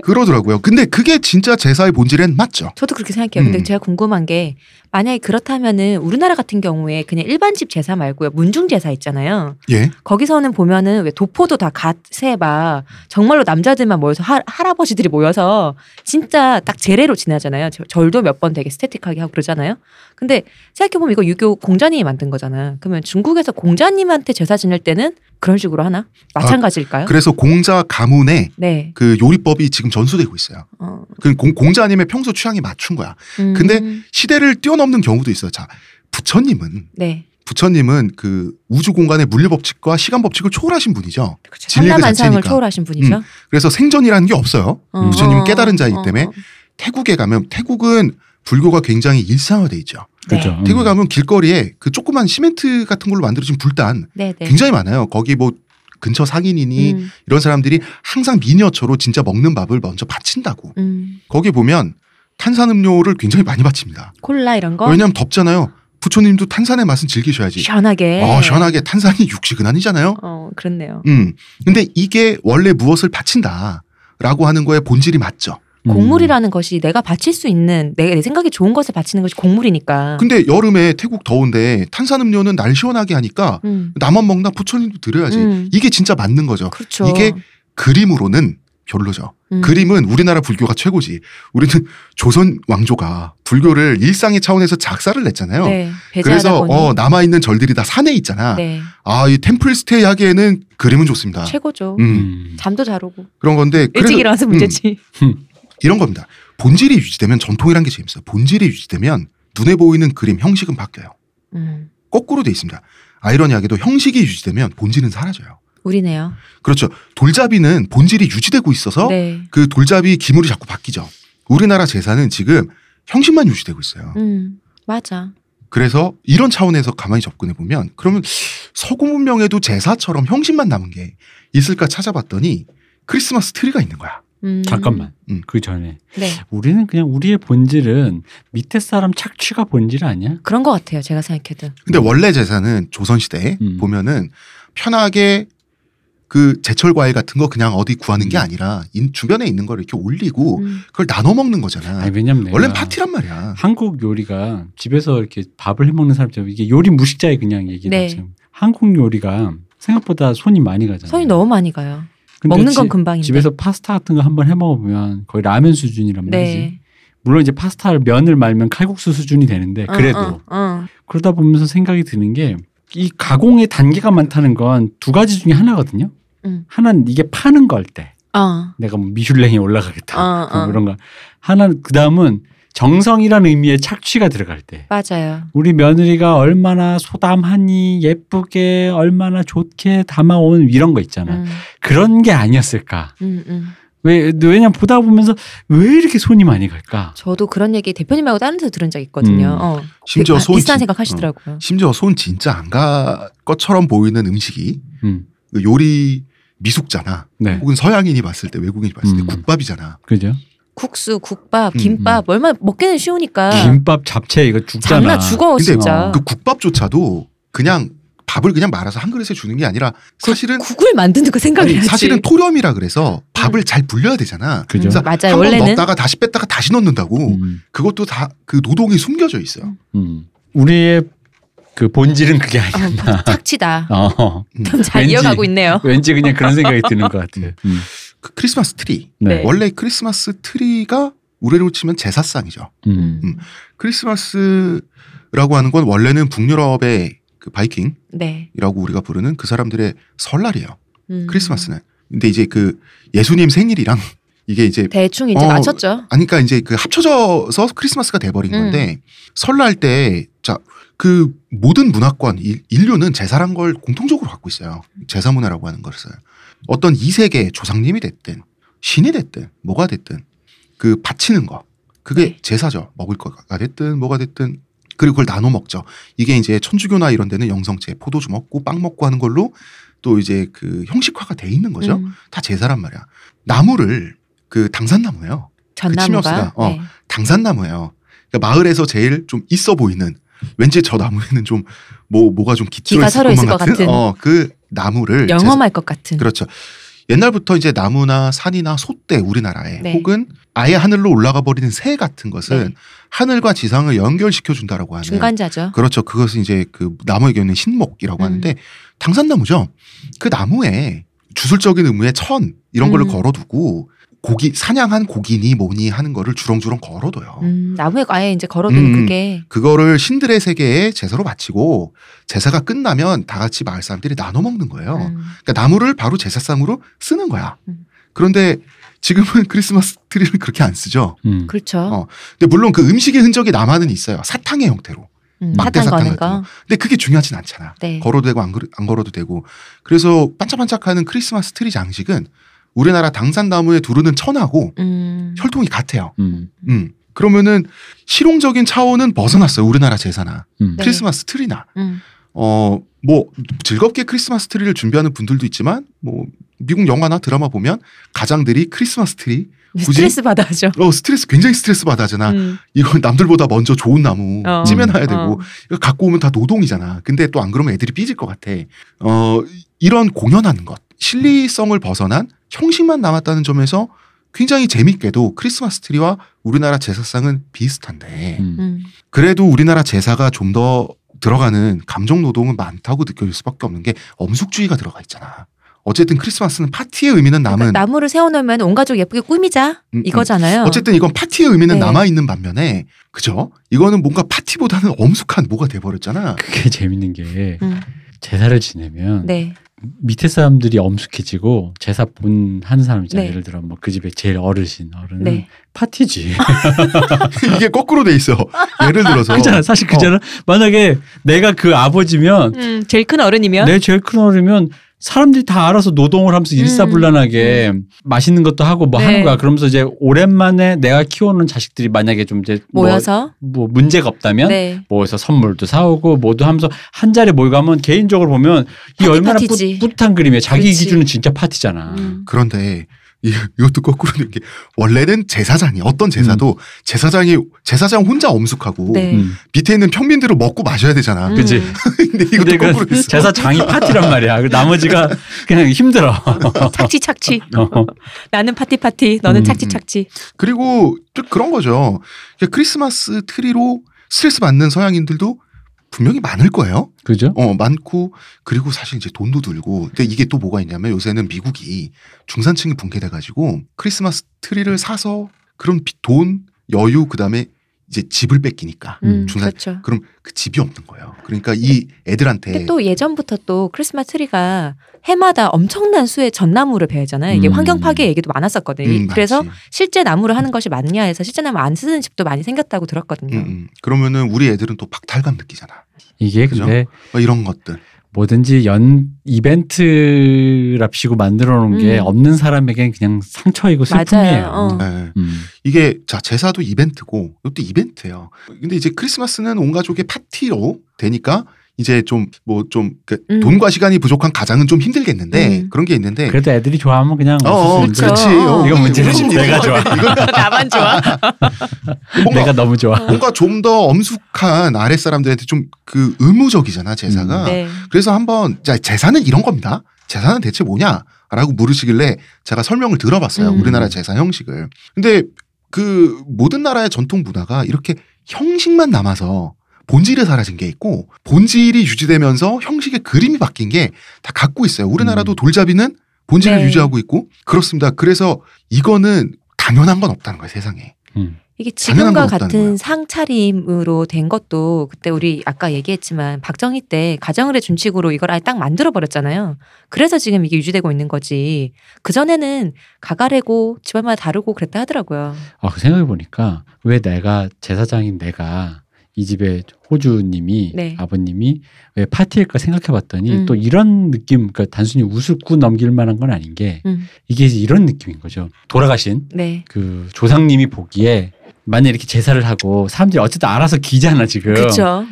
그러더라고요. 근데 그게 진짜 제사의 본질엔 맞죠. 저도 그렇게 생각해요. 근데 음. 제가 궁금한 게 만약에 그렇다면은 우리나라 같은 경우에 그냥 일반 집 제사 말고요. 문중 제사 있잖아요. 예. 거기서는 보면은 왜 도포도 다 갓세 막 정말로 남자들만 모여서 하, 할아버지들이 모여서 진짜 딱 제례로 지나잖아요. 저- 절도 몇 번 되게 스태틱하게 하고 그러잖아요. 근데 생각해 보면 이거 유교 공자님이 만든 거잖아. 그러면 중국에서 공자님한테 제사 지낼 때는 그런 식으로 하나? 마찬가지일까요? 그래서 공자 가문에 네. 그 요리법이 지금 전수되고 있어요. 어. 그 공, 공자님의 평소 취향에 맞춘 거야. 음. 근데 시대를 뛰어넘 는 경우도 있어요. 자, 부처님은 네. 부처님은 그 우주 공간의 물리 법칙과 시간 법칙을 초월하신 분이죠. 그렇죠. 진리의 그 자체니까. 초월하신 분이죠. 그래서 생전이라는 게 없어요. 어. 부처님은 깨달은 자이기 어. 때문에 태국에 가면 태국은 불교가 굉장히 일상화돼 있죠. 그렇죠. 음. 태국에 가면 길거리에 그 조그만 시멘트 같은 걸로 만들어진 불단 네, 네. 굉장히 많아요. 거기 뭐 근처 상인이니 음, 이런 사람들이 항상 미니어처로 진짜 먹는 밥을 먼저 바친다고. 음. 거기 보면 탄산음료를 굉장히 많이 바칩니다. 콜라 이런 거 왜냐하면 덥잖아요. 부처님도 탄산의 맛은 즐기셔야지. 시원하게. 어, 시원하게 탄산이 육식은 아니잖아요. 어, 그렇네요. 음. 근데 이게 원래 무엇을 바친다라고 하는 거에 본질이 맞죠. 음. 곡물이라는 것이 내가 바칠 수 있는 내, 내 생각에 좋은 것을 바치는 것이 곡물이니까. 근데 여름에 태국 더운데 탄산음료는 날 시원하게 하니까 음. 나만 먹나 부처님도 드려야지. 음. 이게 진짜 맞는 거죠. 그렇죠. 이게 그림으로는 별로죠. 음. 그림은 우리나라 불교가 최고지. 우리는 조선 왕조가 불교를 일상의 차원에서 작사를 냈잖아요. 네, 그래서. 어, 남아 있는 절들이 다 산에 있잖아. 네, 아, 이 템플 스테이 하기에는 그림은 좋습니다. 최고죠. 음, 음. 잠도 잘 오고 그런 건데 일찍 그래서 일어나서 음, 문제지. 이런 겁니다. 본질이 유지되면 전통이란 게 재밌어요. 본질이 유지되면 눈에 보이는 그림 형식은 바뀌어요. 음, 거꾸로 돼 있습니다. 아이러니하게도 형식이 유지되면 본질은 사라져요. 우리네요. 그렇죠. 돌잡이는 본질이 유지되고 있어서 네. 그 돌잡이 기물이 자꾸 바뀌죠. 우리나라 제사는 지금 형식만 유지되고 있어요. 음, 맞아. 그래서 이런 차원에서 가만히 접근해 보면 그러면 서구 문명에도 제사처럼 형식만 남은 게 있을까 찾아봤더니 크리스마스 트리가 있는 거야. 음. 잠깐만. 음. 그 전에 네, 우리는 그냥 우리의 본질은 밑에 사람 착취가 본질 아니야? 그런 것 같아요. 제가 생각해도. 근데 원래 제사는 조선 시대에 음. 보면은 편하게 그 제철 과일 같은 거 그냥 어디 구하는 게 음. 아니라 인- 주변에 있는 걸 이렇게 올리고 음. 그걸 나눠 먹는 거잖아. 아니 왜냐면 원래는 파티란 말이야. 한국 요리가 집에서 이렇게 밥을 해 먹는 사람처럼 이게 요리 무식자의 그냥 얘기다 네. 지금. 한국 요리가 생각보다 손이 많이 가잖아요. 손이 너무 많이 가요. 근데 먹는 건 지- 금방인데. 집에서 파스타 같은 거 한번 해 먹어보면 거의 라면 수준이란 말이지. 네. 물론 이제 파스타를 면을 말면 칼국수 수준이 되는데 어, 그래도 어, 어. 그러다 보면서 생각이 드는 게 이 가공의 단계가 많다는 건 두 가지 중에 하나거든요. 음. 하나는 이게 파는 걸 때. 어. 내가 뭐 미슐랭에 올라가겠다. 어, 뭐 어. 그런 거. 하나는 그 다음은 정성이라는 의미의 착취가 들어갈 때. 맞아요. 우리 며느리가 얼마나 소담하니 예쁘게 얼마나 좋게 담아온 이런 거 있잖아. 음, 그런 게 아니었을까. 음, 음. 왜 왜냐 보다 보면서 왜 이렇게 손이 많이 갈까? 저도 그런 얘기 대표님 말고 다른 데서 들은 적 있거든요. 음. 어. 심지어 아, 손 비슷한 진- 생각 하시더라고요. 심지어 손 진짜 안 가 것처럼 보이는 음식이 음, 그 요리 미숙자나 네, 혹은 서양인이 봤을 때 외국인이 봤을 때 음. 국밥이잖아. 그죠? 국수, 국밥, 음, 김밥 얼마나 먹기는 쉬우니까 김밥 잡채 이거 죽잖아. 장난 죽어 근데 진짜. 어. 그 국밥조차도 그냥 밥을 그냥 말아서 한 그릇에 주는 게 아니라 사실은 국을 만드는 거 생각을 아니, 해야지. 사실은 토렴이라 그래서 밥을 잘 불려야 되잖아. 그죠. 그래서 음, 맞아요. 한번 원래는 넣었다가 다시 뺐다가 다시 넣는다고 음, 그것도 다 그 노동이 숨겨져 있어요. 음. 우리의 그 본질은 그게 어, 아니었나. 착취다. 어. 좀잘 왠지. 이어가고 있네요. 왠지 그냥 그런 생각이 드는 것 같아요. 음. 그 크리스마스 트리. 네. 원래 크리스마스 트리가 우리로 치면 제사상이죠. 음. 음. 크리스마스라고 하는 건 원래는 북유럽의 그 바이킹이라고 네. 우리가 부르는 그 사람들의 설날이에요. 음. 크리스마스는. 근데 이제 그 예수님 생일이랑 이게 이제 대충 이제 어, 맞췄죠. 아니 그러니까 이제 그 합쳐져서 크리스마스가 돼버린 음. 건데 설날 때 자 그 모든 문화권 일- 인류는 제사란 걸 공통적으로 갖고 있어요. 제사 문화라고 하는 것을 어떤 이 세계 조상님이 됐든 신이 됐든 뭐가 됐든 그 바치는 거 그게 네. 제사죠. 먹을 거가 됐든 뭐가 됐든 그리고 그걸 나눠 먹죠. 이게 이제 천주교나 이런 데는 영성제 포도주 먹고 빵 먹고 하는 걸로 또 이제 그 형식화가 돼 있는 거죠. 음. 다 제사란 말이야. 나무를 그 당산나무예요. 전나무가. 치미어스가, 어. 네. 당산나무예요. 그러니까 마을에서 제일 좀 있어 보이는 왠지 저 나무에는 좀 뭐 뭐가 좀 기가 서려 있을 것 같은 같은. 어 그 나무를 영험할 것 같은. 그렇죠. 옛날부터 이제 나무나 산이나 소떼 우리나라에 네. 혹은 아예 하늘로 올라가 버리는 새 같은 것은 네. 하늘과 지상을 연결시켜 준다라고 하는 중간자죠. 그렇죠. 그것은 이제 그 나무에게 있는 신목이라고 음. 하는데 당산나무죠. 그 나무에 주술적인 의미의 천 이런 음. 걸어두고 고기 사냥한 고기니 뭐니 하는 거를 주렁주렁 걸어둬요. 음, 나무에 아예 이제 걸어두는 음, 그게 그거를 신들의 세계에 제사로 바치고 제사가 끝나면 다 같이 마을 사람들이 나눠 먹는 거예요. 음, 그러니까 나무를 바로 제사상으로 쓰는 거야. 음. 그런데 지금은 크리스마스 트리를 그렇게 안 쓰죠. 음. 그렇죠. 어. 근데 물론 그 음식의 흔적이 남아는 있어요. 사탕의 형태로. 음, 막대 사탕 거는 거. 근데 그게 중요하진 않잖아. 네. 걸어도 되고 안, 걸- 안 걸어도 되고. 그래서 반짝반짝하는 크리스마스 트리 장식은 우리나라 당산나무에 두르는 천하고 음, 혈통이 같아요. 음. 음. 그러면은 실용적인 차원은 벗어났어요. 우리나라 제사나 음. 네. 크리스마스 트리나. 음, 어, 뭐 즐겁게 크리스마스 트리를 준비하는 분들도 있지만 뭐 미국 영화나 드라마 보면 가장들이 크리스마스 트리 스트레스 받죠. 어 스트레스 굉장히 스트레스 받잖아. 음, 이건 남들보다 먼저 좋은 나무 어. 찜해놔야 되고 어. 이거 갖고 오면 다 노동이잖아. 근데 또 안 그러면 애들이 삐질 것 같아. 어 이런 공연하는 것 실리성을 벗어난 형식만 남았다는 점에서 굉장히 재밌게도 크리스마스 트리와 우리나라 제사상은 비슷한데 음. 음, 그래도 우리나라 제사가 좀 더 들어가는 감정 노동은 많다고 느껴질 수밖에 없는 게 엄숙주의가 들어가 있잖아. 어쨌든 크리스마스는 파티의 의미는 남은 그러니까 나무를 세워놓으면 온 가족 예쁘게 꾸미자 음, 음. 이거잖아요. 어쨌든 이건 파티의 의미는 네. 남아 있는 반면에 그죠? 이거는 뭔가 파티보다는 엄숙한 뭐가 돼버렸잖아. 그게 재밌는 게 음, 제사를 지내면 네, 밑에 사람들이 엄숙해지고 제사 본 하는 사람 있잖아요. 네. 예를 들어 뭐 그 집에 제일 어르신 어른은 네. 파티지. 이게 거꾸로 돼 있어. 예를 들어서 그잖아. 사실 그잖아. 만약에 내가 그 아버지면 음, 제일 큰 어른이면 내 제일 큰 어른이면 사람들이 다 알아서 노동을 하면서 일사불란하게 맛있는 것도 하고 뭐 음. 네. 하는 거야. 그러면서 이제 오랜만에 내가 키우는 자식들이 만약에 좀 이제 뭐- 모여서 뭐, 문제가 없다면 네, 모여서 선물도 사오고 뭐도 하면서 한 자리에 모여 가면 개인적으로 보면 이 파티 얼마나 뿌, 파티지. 뿌듯한 그림이에요. 자기 그렇지. 기준은 진짜 파티잖아. 음, 그런데 이, 이것도 거꾸로 되는 게 원래는 제사장이 어떤 제사도 제사장이 제사장 혼자 엄숙하고 네. 음. 밑에 있는 평민들은 먹고 마셔야 되잖아. 음. 그치. 근데 이것도 근데 거꾸로 그. 제사장이 파티란 말이야. 그 나머지가 그냥 힘들어. 착취 착취. 어. 나는 파티 파티, 너는 음, 착취 음. 착취. 그리고 또 그런 거죠. 그러니까 크리스마스 트리로 스트레스 받는 서양인들도 분명히 많을 거예요. 그죠? 어, 많고 그리고 사실 이제 돈도 들고. 근데 이게 또 뭐가 있냐면 요새는 미국이 중산층이 붕괴돼 가지고 크리스마스 트리를 사서 그런 비- 돈, 여유 그다음에 이제 집을 뺏기니까 음, 중산 그렇죠. 그럼 그 집이 없는 거예요. 그러니까 이 애들한테 또 예전부터 또 크리스마스 트리가 해마다 엄청난 수의 전나무를 베잖아요. 이게 음. 환경 파괴 얘기도 많았었거든요. 음, 그래서 맞지. 실제 나무로 하는 것이 맞냐 해서 실제 나무 안 쓰는 집도 많이 생겼다고 들었거든요. 음, 음. 그러면은 우리 애들은 또 박탈감 느끼잖아. 이게 그죠? 근데 뭐 이런 것들. 뭐든지 연 이벤트랍시고 만들어 놓은 게 음. 없는 사람에겐 그냥 상처이고 슬픔이에요. 맞아요. 어. 네. 음. 이게 자 제사도 이벤트고 이것도 이벤트예요. 근데 이제 크리스마스는 온 가족의 파티로 되니까 이제 좀 뭐좀그 음. 돈과 시간이 부족한 가장은 좀 힘들겠는데 음. 그런 게 있는데 그래도 애들이 좋아하면 그냥 어, 어 있는 그렇지. 어, 이건 문제는 무슨 내가. 좋아. 이건 나만 좋아. 뭔가 내가 너무 좋아. 뭔가 좀 더 엄숙한 아랫 사람들한테 좀 그 의무적이잖아 제사가. 음. 네. 그래서 한번 자 제사는 이런 겁니다. 제사는 대체 뭐냐?라고 물으시길래 제가 설명을 들어봤어요. 음. 우리나라 제사 형식을. 근데 그 모든 나라의 전통 문화가 이렇게 형식만 남아서 본질이 사라진 게 있고 본질이 유지되면서 형식의 그림이 바뀐 게 다 갖고 있어요. 우리나라도 음. 돌잡이는 본질을 네. 유지하고 있고 그렇습니다. 그래서 이거는 당연한 건 없다는 거예요, 세상에. 음. 이게 지금과 같은. 상차림으로 된 것도 그때 우리 아까 얘기했지만 박정희 때 가정의례 준칙으로 이걸 아예 딱 만들어 버렸잖아요. 그래서 지금 이게 유지되고 있는 거지. 그 전에는 가가래고 집안마다 다르고 그랬다 하더라고요. 아, 그 생각해 보니까 왜 내가 제사장인 내가 이 집에 호주님이 네. 아버님이 왜 파티일까 생각해 봤더니 음. 또 이런 느낌 그러니까 단순히 우습고 넘길 만한 건 아닌 게 음. 이게 이제 이런 느낌인 거죠. 돌아가신 네. 그 조상님이 보기에 만약 이렇게 제사를 하고 사람들이 어쨌든 알아서 기잖아 지금. 그렇죠.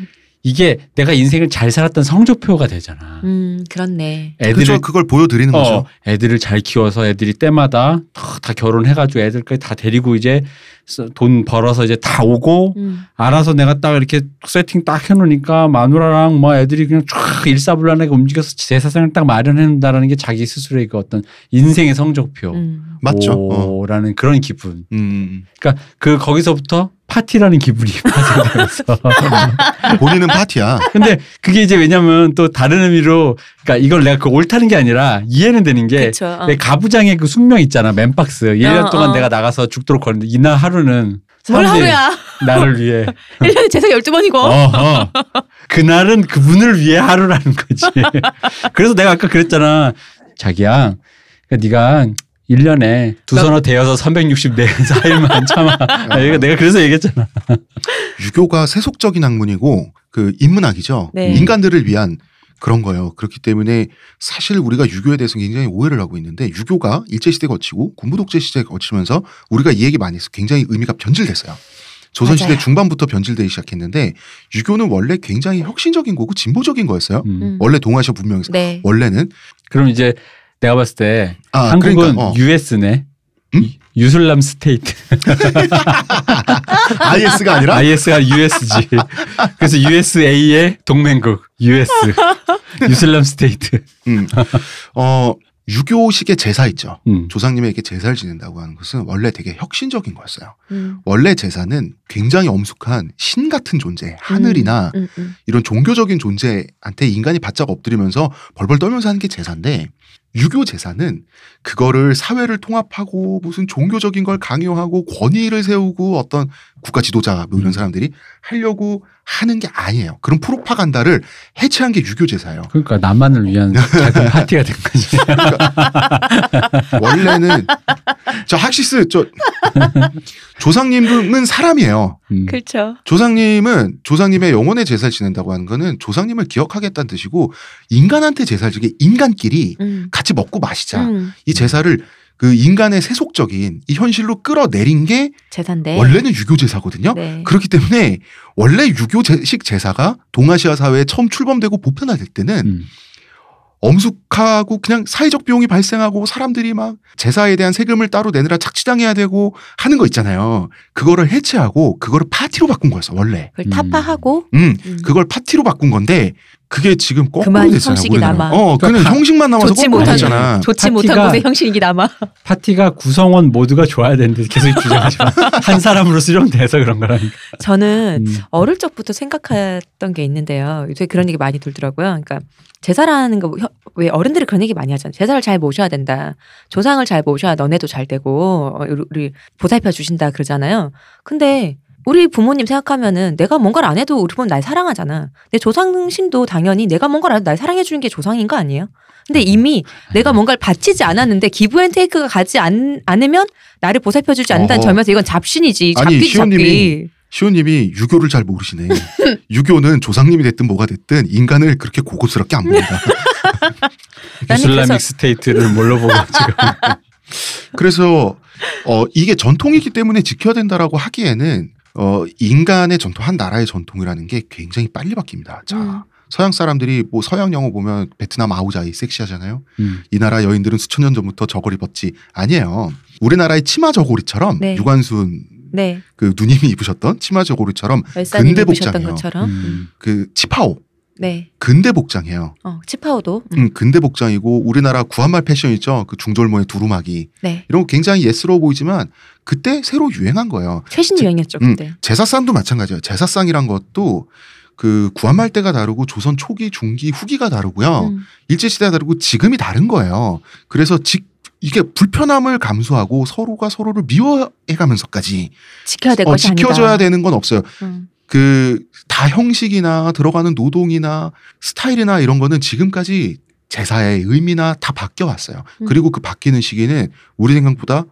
이게 내가 인생을 잘 살았던 성적표가 되잖아. 음, 그렇네. 애들을 그죠? 그걸 보여드리는 어, 거죠. 애들을 잘 키워서 애들이 때마다 다, 다 결혼해가지고 애들까지 다 데리고 이제 써- 돈 벌어서 이제 다 오고 음. 알아서 내가 딱 이렇게 세팅 딱 해놓으니까 마누라랑 뭐 애들이 그냥 쫙 일사불란하게 움직여서 제사상을 딱 마련해놓는다라는 게 자기 스스로의 그 어떤 인생의 성적표. 음. 맞죠. 어. 오라는 그런 기분. 음. 그 거기서부터 파티라는 기분이 파생되면서. 본인은 파티야. 근데 그게 이제 왜냐면 또 다른 의미로 그러니까 이걸 내가 그 옳다는 게 아니라 이해는 되는 게 그렇죠. 어. 내 가부장의 그 숙명 있잖아 맨박스 1년 어, 동안 어. 내가 나가서 죽도록 거는데 이날 하루는 뭘 하루야? 나를 위해 1년에 제사 12번이고. 어, 어. 그날은 그분을 위해 하루라는 거지 그래서 내가 아까 그랬잖아 자기야 그러니까 네가 1년에 두 선어 대여서 364일만 참아 아, 이거 내가 그래서 얘기했잖아 유교가 세속적인 학문이고 그 인문학이죠. 네. 인간들을 위한 그런 거예요. 그렇기 때문에 사실 우리가 유교에 대해서 굉장히 오해를 하고 있는데 유교가 일제시대 거치고 군부독재 시대 거치면서 우리가 이 얘기 많이 해서 굉장히 의미가 변질됐어요. 조선시대 맞아요. 중반부터 변질되기 시작했는데 유교는 원래 굉장히 혁신적인 거고 진보적인 거였어요. 음. 음. 원래 동아시아 문명에서 네. 원래는 그럼 이제 내가 봤을 때 아 한국은 그러니까 어. US네 음? 유슬람 스테이트 IS가 아니라 IS가 USG. 그래서 USA의 동맹국 US 유슬람 State. 음. 어 유교식의 제사 있죠. 음. 조상님에게 제사를 지낸다고 하는 것은 원래 되게 혁신적인 거였어요. 음. 원래 제사는 굉장히 엄숙한 신 같은 존재, 하늘이나 음, 음. 이런 종교적인 존재한테 인간이 바짝 엎드리면서 벌벌 떨면서 하는 게 제사인데 유교 제사는 그거를 사회를 통합하고 무슨 종교적인 걸 강요하고 권위를 세우고 어떤 국가 지도자 뭐 이런 사람들이 하려고 하는 게 아니에요. 그런 프로파간다를 해체한 게 유교 제사예요. 그러니까 나만을 위한 작은 파티가 된 거지. 원래는 저 학시스 저 조상님은 사람이에요. 음. 그렇죠. 조상님은 조상님의 영혼의 제사를 지낸다고 하는 거는 조상님을 기억하겠다는 뜻이고 인간한테 제사를 지게 인간끼리 음. 같이 먹고 마시자. 음. 이 제사를 그 인간의 세속적인 이 현실로 끌어내린 게 제사인데. 원래는 유교 제사거든요. 네. 그렇기 때문에 원래 유교식 제사가 동아시아 사회에 처음 출범되고 보편화될 때는 음. 엄숙하고 그냥 사회적 비용이 발생하고 사람들이 막 제사에 대한 세금을 따로 내느라 착취당해야 되고 하는 거 있잖아요. 그거를 해체하고 그거를 파티로 바꾼 거였어 원래. 그걸 음. 타파하고 음, 음. 그걸 파티로 바꾼 건데 그게 지금 거꾸로 그만 됐잖아요. 형식이 우리나라. 남아. 어, 그냥 그러니까 형식만 남아서 좋지 거꾸로 못한 됐잖아. 좋지 못한 곳에 형식이 남아. 파티가 구성원 모두가 좋아야 되는데 계속 주장하죠. 한 사람으로 수렴돼서 그런 거라니까. 저는 음. 어릴 적부터 생각했던 게 있는데요. 요새 그런 얘기 많이 들더라고요. 그러니까 제사라는 거 왜 어른들이 그런 얘기 많이 하잖아요. 제사를 잘 모셔야 된다. 조상을 잘 모셔야 너네도 잘 되고 어, 우리 보살펴 주신다 그러잖아요. 근데 우리 부모님 생각하면은 내가 뭔가를 안 해도 우리 부모는 날 사랑하잖아. 내 조상신도 당연히 내가 뭔가를 안 해도 날 사랑해 주는 게 조상인 거 아니에요? 근데 이미 내가 뭔가를 바치지 않았는데 give and take가 가지 않, 않으면 나를 보살펴 주지 않는다는 어허. 점에서 이건 잡신이지. 아니, 잡기지 잡기. 시호님이 시호님이 유교를 잘 모르시네. 유교는 조상님이 됐든 뭐가 됐든 인간을 그렇게 고급스럽게 안 봅니다. Islamic 그래서- State를 뭘로 보고 지금. 그래서 어 이게 전통이기 때문에 지켜야 된다라고 하기에는 어 인간의 전통 한 나라의 전통이라는 게 굉장히 빨리 바뀝니다. 자 음. 서양 사람들이 뭐 서양 영화 보면 베트남 아우자이 섹시하잖아요. 음. 이 나라 여인들은 수천 년 전부터 저고리 입었지 아니에요. 우리나라의 치마 저고리처럼 네. 유관순 네. 그 누님이 입으셨던 치마 저고리처럼 근대 복장이요. 것처럼. 음. 그 치파오 네. 근대 복장이에요. 어, 치파오도. 음. 음, 근대 복장이고 우리나라 구한말 패션 있죠. 그 중절모의 두루마기 네. 이런 거 굉장히 예스러워 보이지만 그때 새로 유행한 거예요. 최신 제- 유행이었죠 음. 그때. 제사상도 마찬가지예요. 제사상이란 것도 그 구한말 때가 다르고 조선 초기, 중기, 후기가 다르고요. 음. 일제 시대가 다르고 지금이 다른 거예요. 그래서 직 이게 불편함을 감수하고 서로가 서로를 미워해가면서까지 지켜야 될 어, 것이 지켜줘야 아니다. 되는 건 없어요. 음. 그 다 형식이나 들어가는 노동이나 스타일이나 이런 거는 지금까지 제사의 의미나 다 바뀌어 왔어요. 음. 그리고 그 바뀌는 시기는 우리 생각보다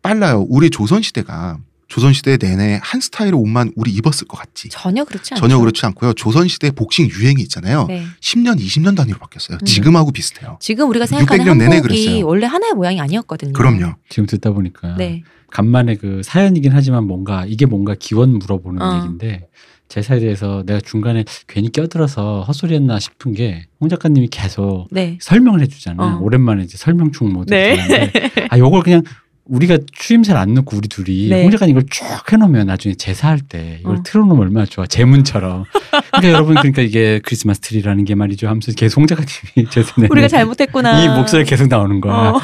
빨라요. 우리 조선 시대가 조선 시대 내내 한 스타일의 옷만 우리 입었을 것 같지. 전혀 그렇지 않죠. 전혀 그렇지 않고요. 조선 시대 복싱 유행이 있잖아요. 네. 10년, 20년 단위로 바뀌었어요. 음. 지금하고 비슷해요. 지금 우리가 생각하는 600년 내내 한복이. 원래 하나의 모양이 아니었거든요. 그럼요. 지금 듣다 보니까 네. 간만에 그 사연이긴 하지만 뭔가 이게 뭔가 기원 물어보는 어. 얘기인데 제사에 대해서 내가 중간에 괜히 껴들어서 헛소리했나 싶은 게 홍 작가님이 계속 네. 설명을 해주잖아. 어. 요 오랜만에 이제 설명충 모드. 네. 네. 아 요걸 그냥 우리가 추임새를 안 넣고 우리 둘이 네. 홍 작가님 이걸 쭉 해놓으면 나중에 제사할 때 이걸 어. 틀어놓으면 얼마나 좋아. 제문처럼. 그러니까 여러분 그러니까 이게 크리스마스 트리라는 게 말이죠. 하면서 계속 홍 작가님이 제사 내 우리가 잘못했구나. 이 목소리 계속 나오는 거야. 어.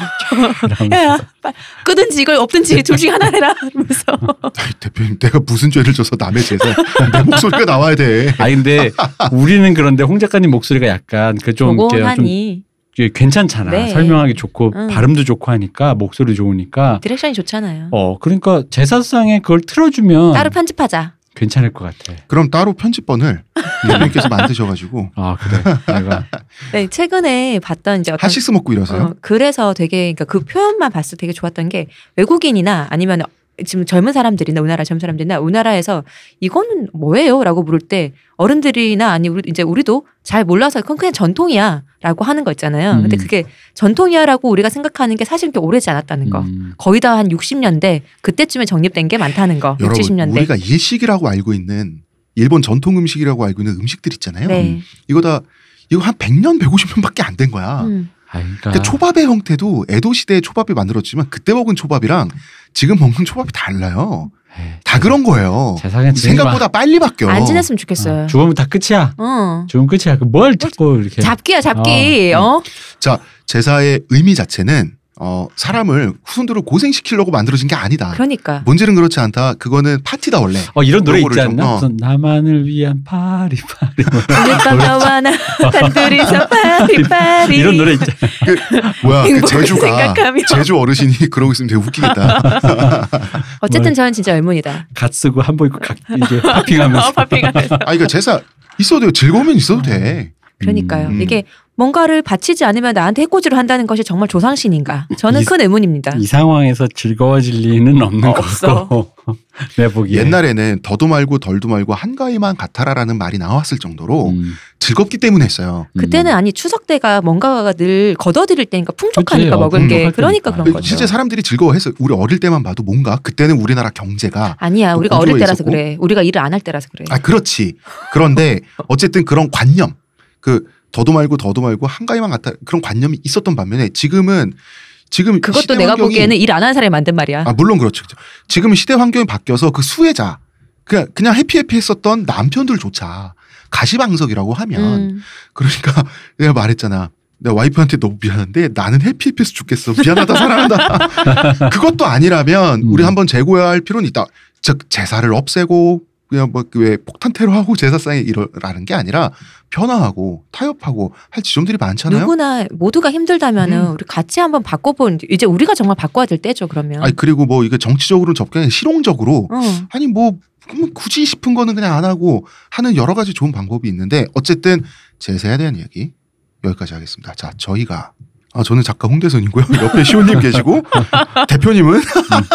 야, 빨리 끄든지 이걸 없든지 둘 중에 하나 해라. 이러면서. 아이, 대표님, 내가 무슨 죄를 져서 남의 제사 내 목소리가 나와야 돼. 아 근데 우리는 그런데 홍 작가님 목소리가 약간 그좀 고고하니 괜찮잖아. 네. 설명하기 좋고 응. 발음도 좋고 하니까 목소리 좋으니까. direction이 좋잖아요. 어 그러니까 제사상에 그걸 틀어주면 따로 편집하자. 괜찮을 것 같아. 그럼 따로 편집본을 대표님께서 만드셔가지고 아 그래. 내가 네, 최근에 봤던 이제 어떤 하식스 먹고 이러세요? 어, 그래서 되게 그러니까 그 표현만 봤을 때 되게 좋았던 게 외국인이나 아니면 지금 젊은 사람들이나 우리나라 젊은 사람들이나 우리나라에서 이거는 뭐예요?라고 물을 때 어른들이나 아니 우리 이제 우리도 잘 몰라서 그건 그냥 전통이야 라고 하는 거 있잖아요. 근데 음. 그게 전통이야라고 우리가 생각하는 게 사실 그렇게 오래지 않았다는 거. 음, 거의 다 한 60년대 그때쯤에 정립된 게 많다는 거. 6, 여러분 70년대. 우리가 일식이라고 알고 있는 일본 전통 음식이라고 알고 있는 음식들 있잖아요. 네. 이거 다 이거 한 100년, 150년밖에 안 된 거야. 음. 아, 그러니까 초밥의 형태도 에도 시대에 초밥이 만들어지만 그때 먹은 초밥이랑 지금 먹는 초밥이 달라요. 에이, 다 그런 거예요. 세상에 생각보다 빨리 바뀌어. 안 지냈으면 좋겠어요. 죽으면 다 끝이야. 어. 죽으면 끝이야. 그뭘 자꾸 이렇게 잡기야 잡기. 어. 자, 제사의 의미 자체는 어, 사람을 후손들을 고생시키려고 만들어진 게 아니다. 그러니까. 본질은 그렇지 않다. 그거는 파티다 원래. 어 이런 노래 있지 좀, 않나? 어. 나만을 위한 파리 파리 뭐 오늘 밤 너와 나 단둘이서 파리 파리. 이런 노래 있잖아. 뭐야, 그 제주가 생각하며. 제주 어르신이 그러고 있으면 되게 웃기겠다. 어쨌든 뭘. 저는 진짜 의문이다. 갓 쓰고 한복 입고 각 이게 파핑하면서 어, 파핑하면서. 아, 이거 제사 있어도 돼요. 즐거우면 있어도 돼. 그러니까요. 음. 이게 뭔가를 바치지 않으면 나한테 해코지를 한다는 것이 정말 조상신인가? 저는 이- 큰 의문입니다. 이 상황에서 즐거워질 리는 없는 없어. 거고 내 보기에 옛날에는 더도 말고 덜도 말고 한가위만 같아라라는 말이 나왔을 정도로 음, 즐겁기 때문에 했어요. 음. 그때는 아니 추석 때가 뭔가가 늘 걷어들일 때니까 풍족하니까 그치, 어, 먹을 게 그러니까. 그런 거죠. 실제 사람들이 즐거워했어. 우리 어릴 때만 봐도 뭔가 그때는 우리나라 경제가 아니야 또 우리가 어릴 고조에 때라서 있었고. 그래. 우리가 일을 안 할 때라서 그래. 아 그렇지. 그런데 어쨌든 그런 관념 그 더도 말고 더도 말고 한가위만 같아 그런 관념이 있었던 반면에 지금은 지금 그것도 시대 내가 환경이- 보기에는 일 안 하는 사람이 만든 말이야. 아 물론 그렇죠. 지금 시대 환경이 바뀌어서 그 수혜자 그냥 그냥 해피해피했었던 남편들조차 가시방석이라고 하면 음. 그러니까 내가 말했잖아. 내가 와이프한테 너무 미안한데 나는 해피해피해서 죽겠어. 미안하다 사랑한다. 그것도 아니라면 우리 음. 한번 재고해야 할 필요는 있다. 즉 제사를 없애고 그냥 뭐왜 폭탄 테러하고 제사상에 이러라는 게 아니라 변화하고 타협하고 할 지점들이 많잖아요. 누구나 모두가 힘들다면은 음. 우리 같이 한번 바꿔본 이제 우리가 정말 바꿔야 될 때죠 그러면. 아니 그리고 뭐 이게 정치적으로 접근해 실용적으로 어. 아니 뭐 굳이 싶은 거는 그냥 안 하고 하는 여러 가지 좋은 방법이 있는데 어쨌든 제세에 대한 이야기 여기까지 하겠습니다. 자 저희가 아 저는 작가 홍대선이고요. 옆에 시호님 계시고 대표님은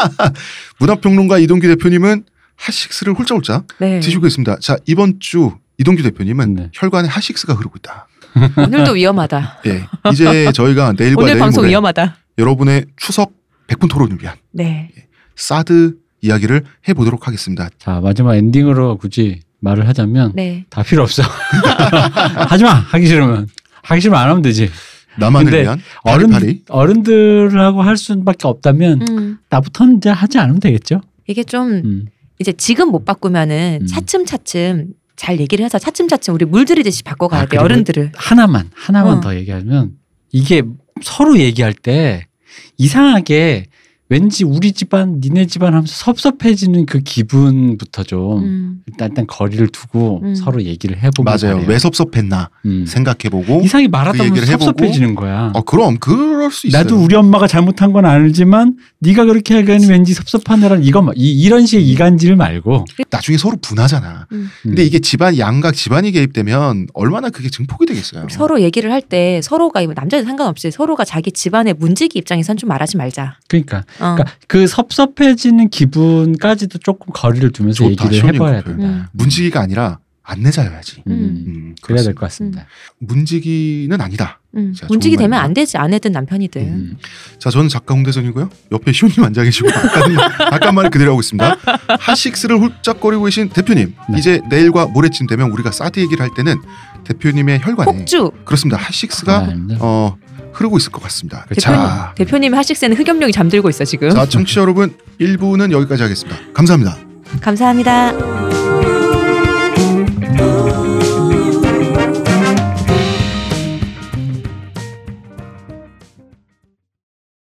문화평론가 이동규 대표님은 핫식스를 홀짝홀짝 네. 드시고 있습니다. 자 이번 주 이동규 대표님은 네. 혈관에 핫식스가 흐르고 있다. 오늘도 위험하다. 예, 이제 저희가 내일과 오늘 내일 방송 모레 위험하다. 여러분의 추석 백분 토론을 위한 네. 사드 이야기를 해보도록 하겠습니다. 자 마지막 엔딩으로 굳이 말을 하자면 네. 다 필요 없어. 하지마 하기 싫으면 하기 싫으면 안 하면 되지. 나만을 위한 어른 파리파리. 어른들하고 할 수밖에 없다면 음. 나부터는 이제 하지 않으면 되겠죠. 이게 좀 음. 이제 지금 못 바꾸면은 음. 차츰차츰 잘 얘기를 해서 차츰차츰 우리 물들이듯이 바꿔가야 아, 돼 어른들을. 하나만 하나만 어. 더 얘기하면 이게 서로 얘기할 때 이상하게 왠지 우리 집안, 니네 집안 하면서 섭섭해지는 그 기분부터 좀 음. 일단, 일단 거리를 두고 음. 서로 얘기를 해보고 맞아요. 왜 섭섭했나 음. 생각해보고. 이상하게 말하다 그 보면 섭섭해지는 거야. 어 그럼 그럴 수 있어요. 나도 우리 엄마가 잘못한 건 알지만 네가 그렇게 하기에는 왠지 섭섭하느라 이거 마- 이, 이런 식의 이간질 말고 나중에 서로 분하잖아. 음. 근데 이게 집안 양각 집안이 개입되면 얼마나 그게 증폭이 되겠어요. 서로 얘기를 할 때 서로가 남자들 상관없이 서로가 자기 집안의 문지기 입장에선 좀 말하지 말자. 그러니까 어. 그러니까 그 섭섭해지는 기분까지도 조금 거리를 두면서 좋다, 얘기를 해봐야 그 된다. 음. 문지기가 아니라 안내자여야지. 음. 음, 그래야 될. 것 같습니다. 문지기는 아니다. 음. 자, 문지기 되면. 안 되지 안 해든 남편이든. 음. 자, 저는 작가 홍대선이고요. 옆에 시호님 앉아 계시고 아까 아까 말을 그대로 하고 있습니다. 핫식스를 훌쩍거리고 계신 대표님. 네. 이제 내일과 모레쯤 되면 우리가 사드 얘기를 할 때는 대표님의 혈관에 폭주 그렇습니다. 핫식스가 아, 어 흐르고 있을 것 같습니다. 대표님 자, 대표님의 하식세는 흑염룡이 잠들고 있어 지금. 자, 청취자 여러분 1부는 여기까지 하겠습니다. 감사합니다. 감사합니다.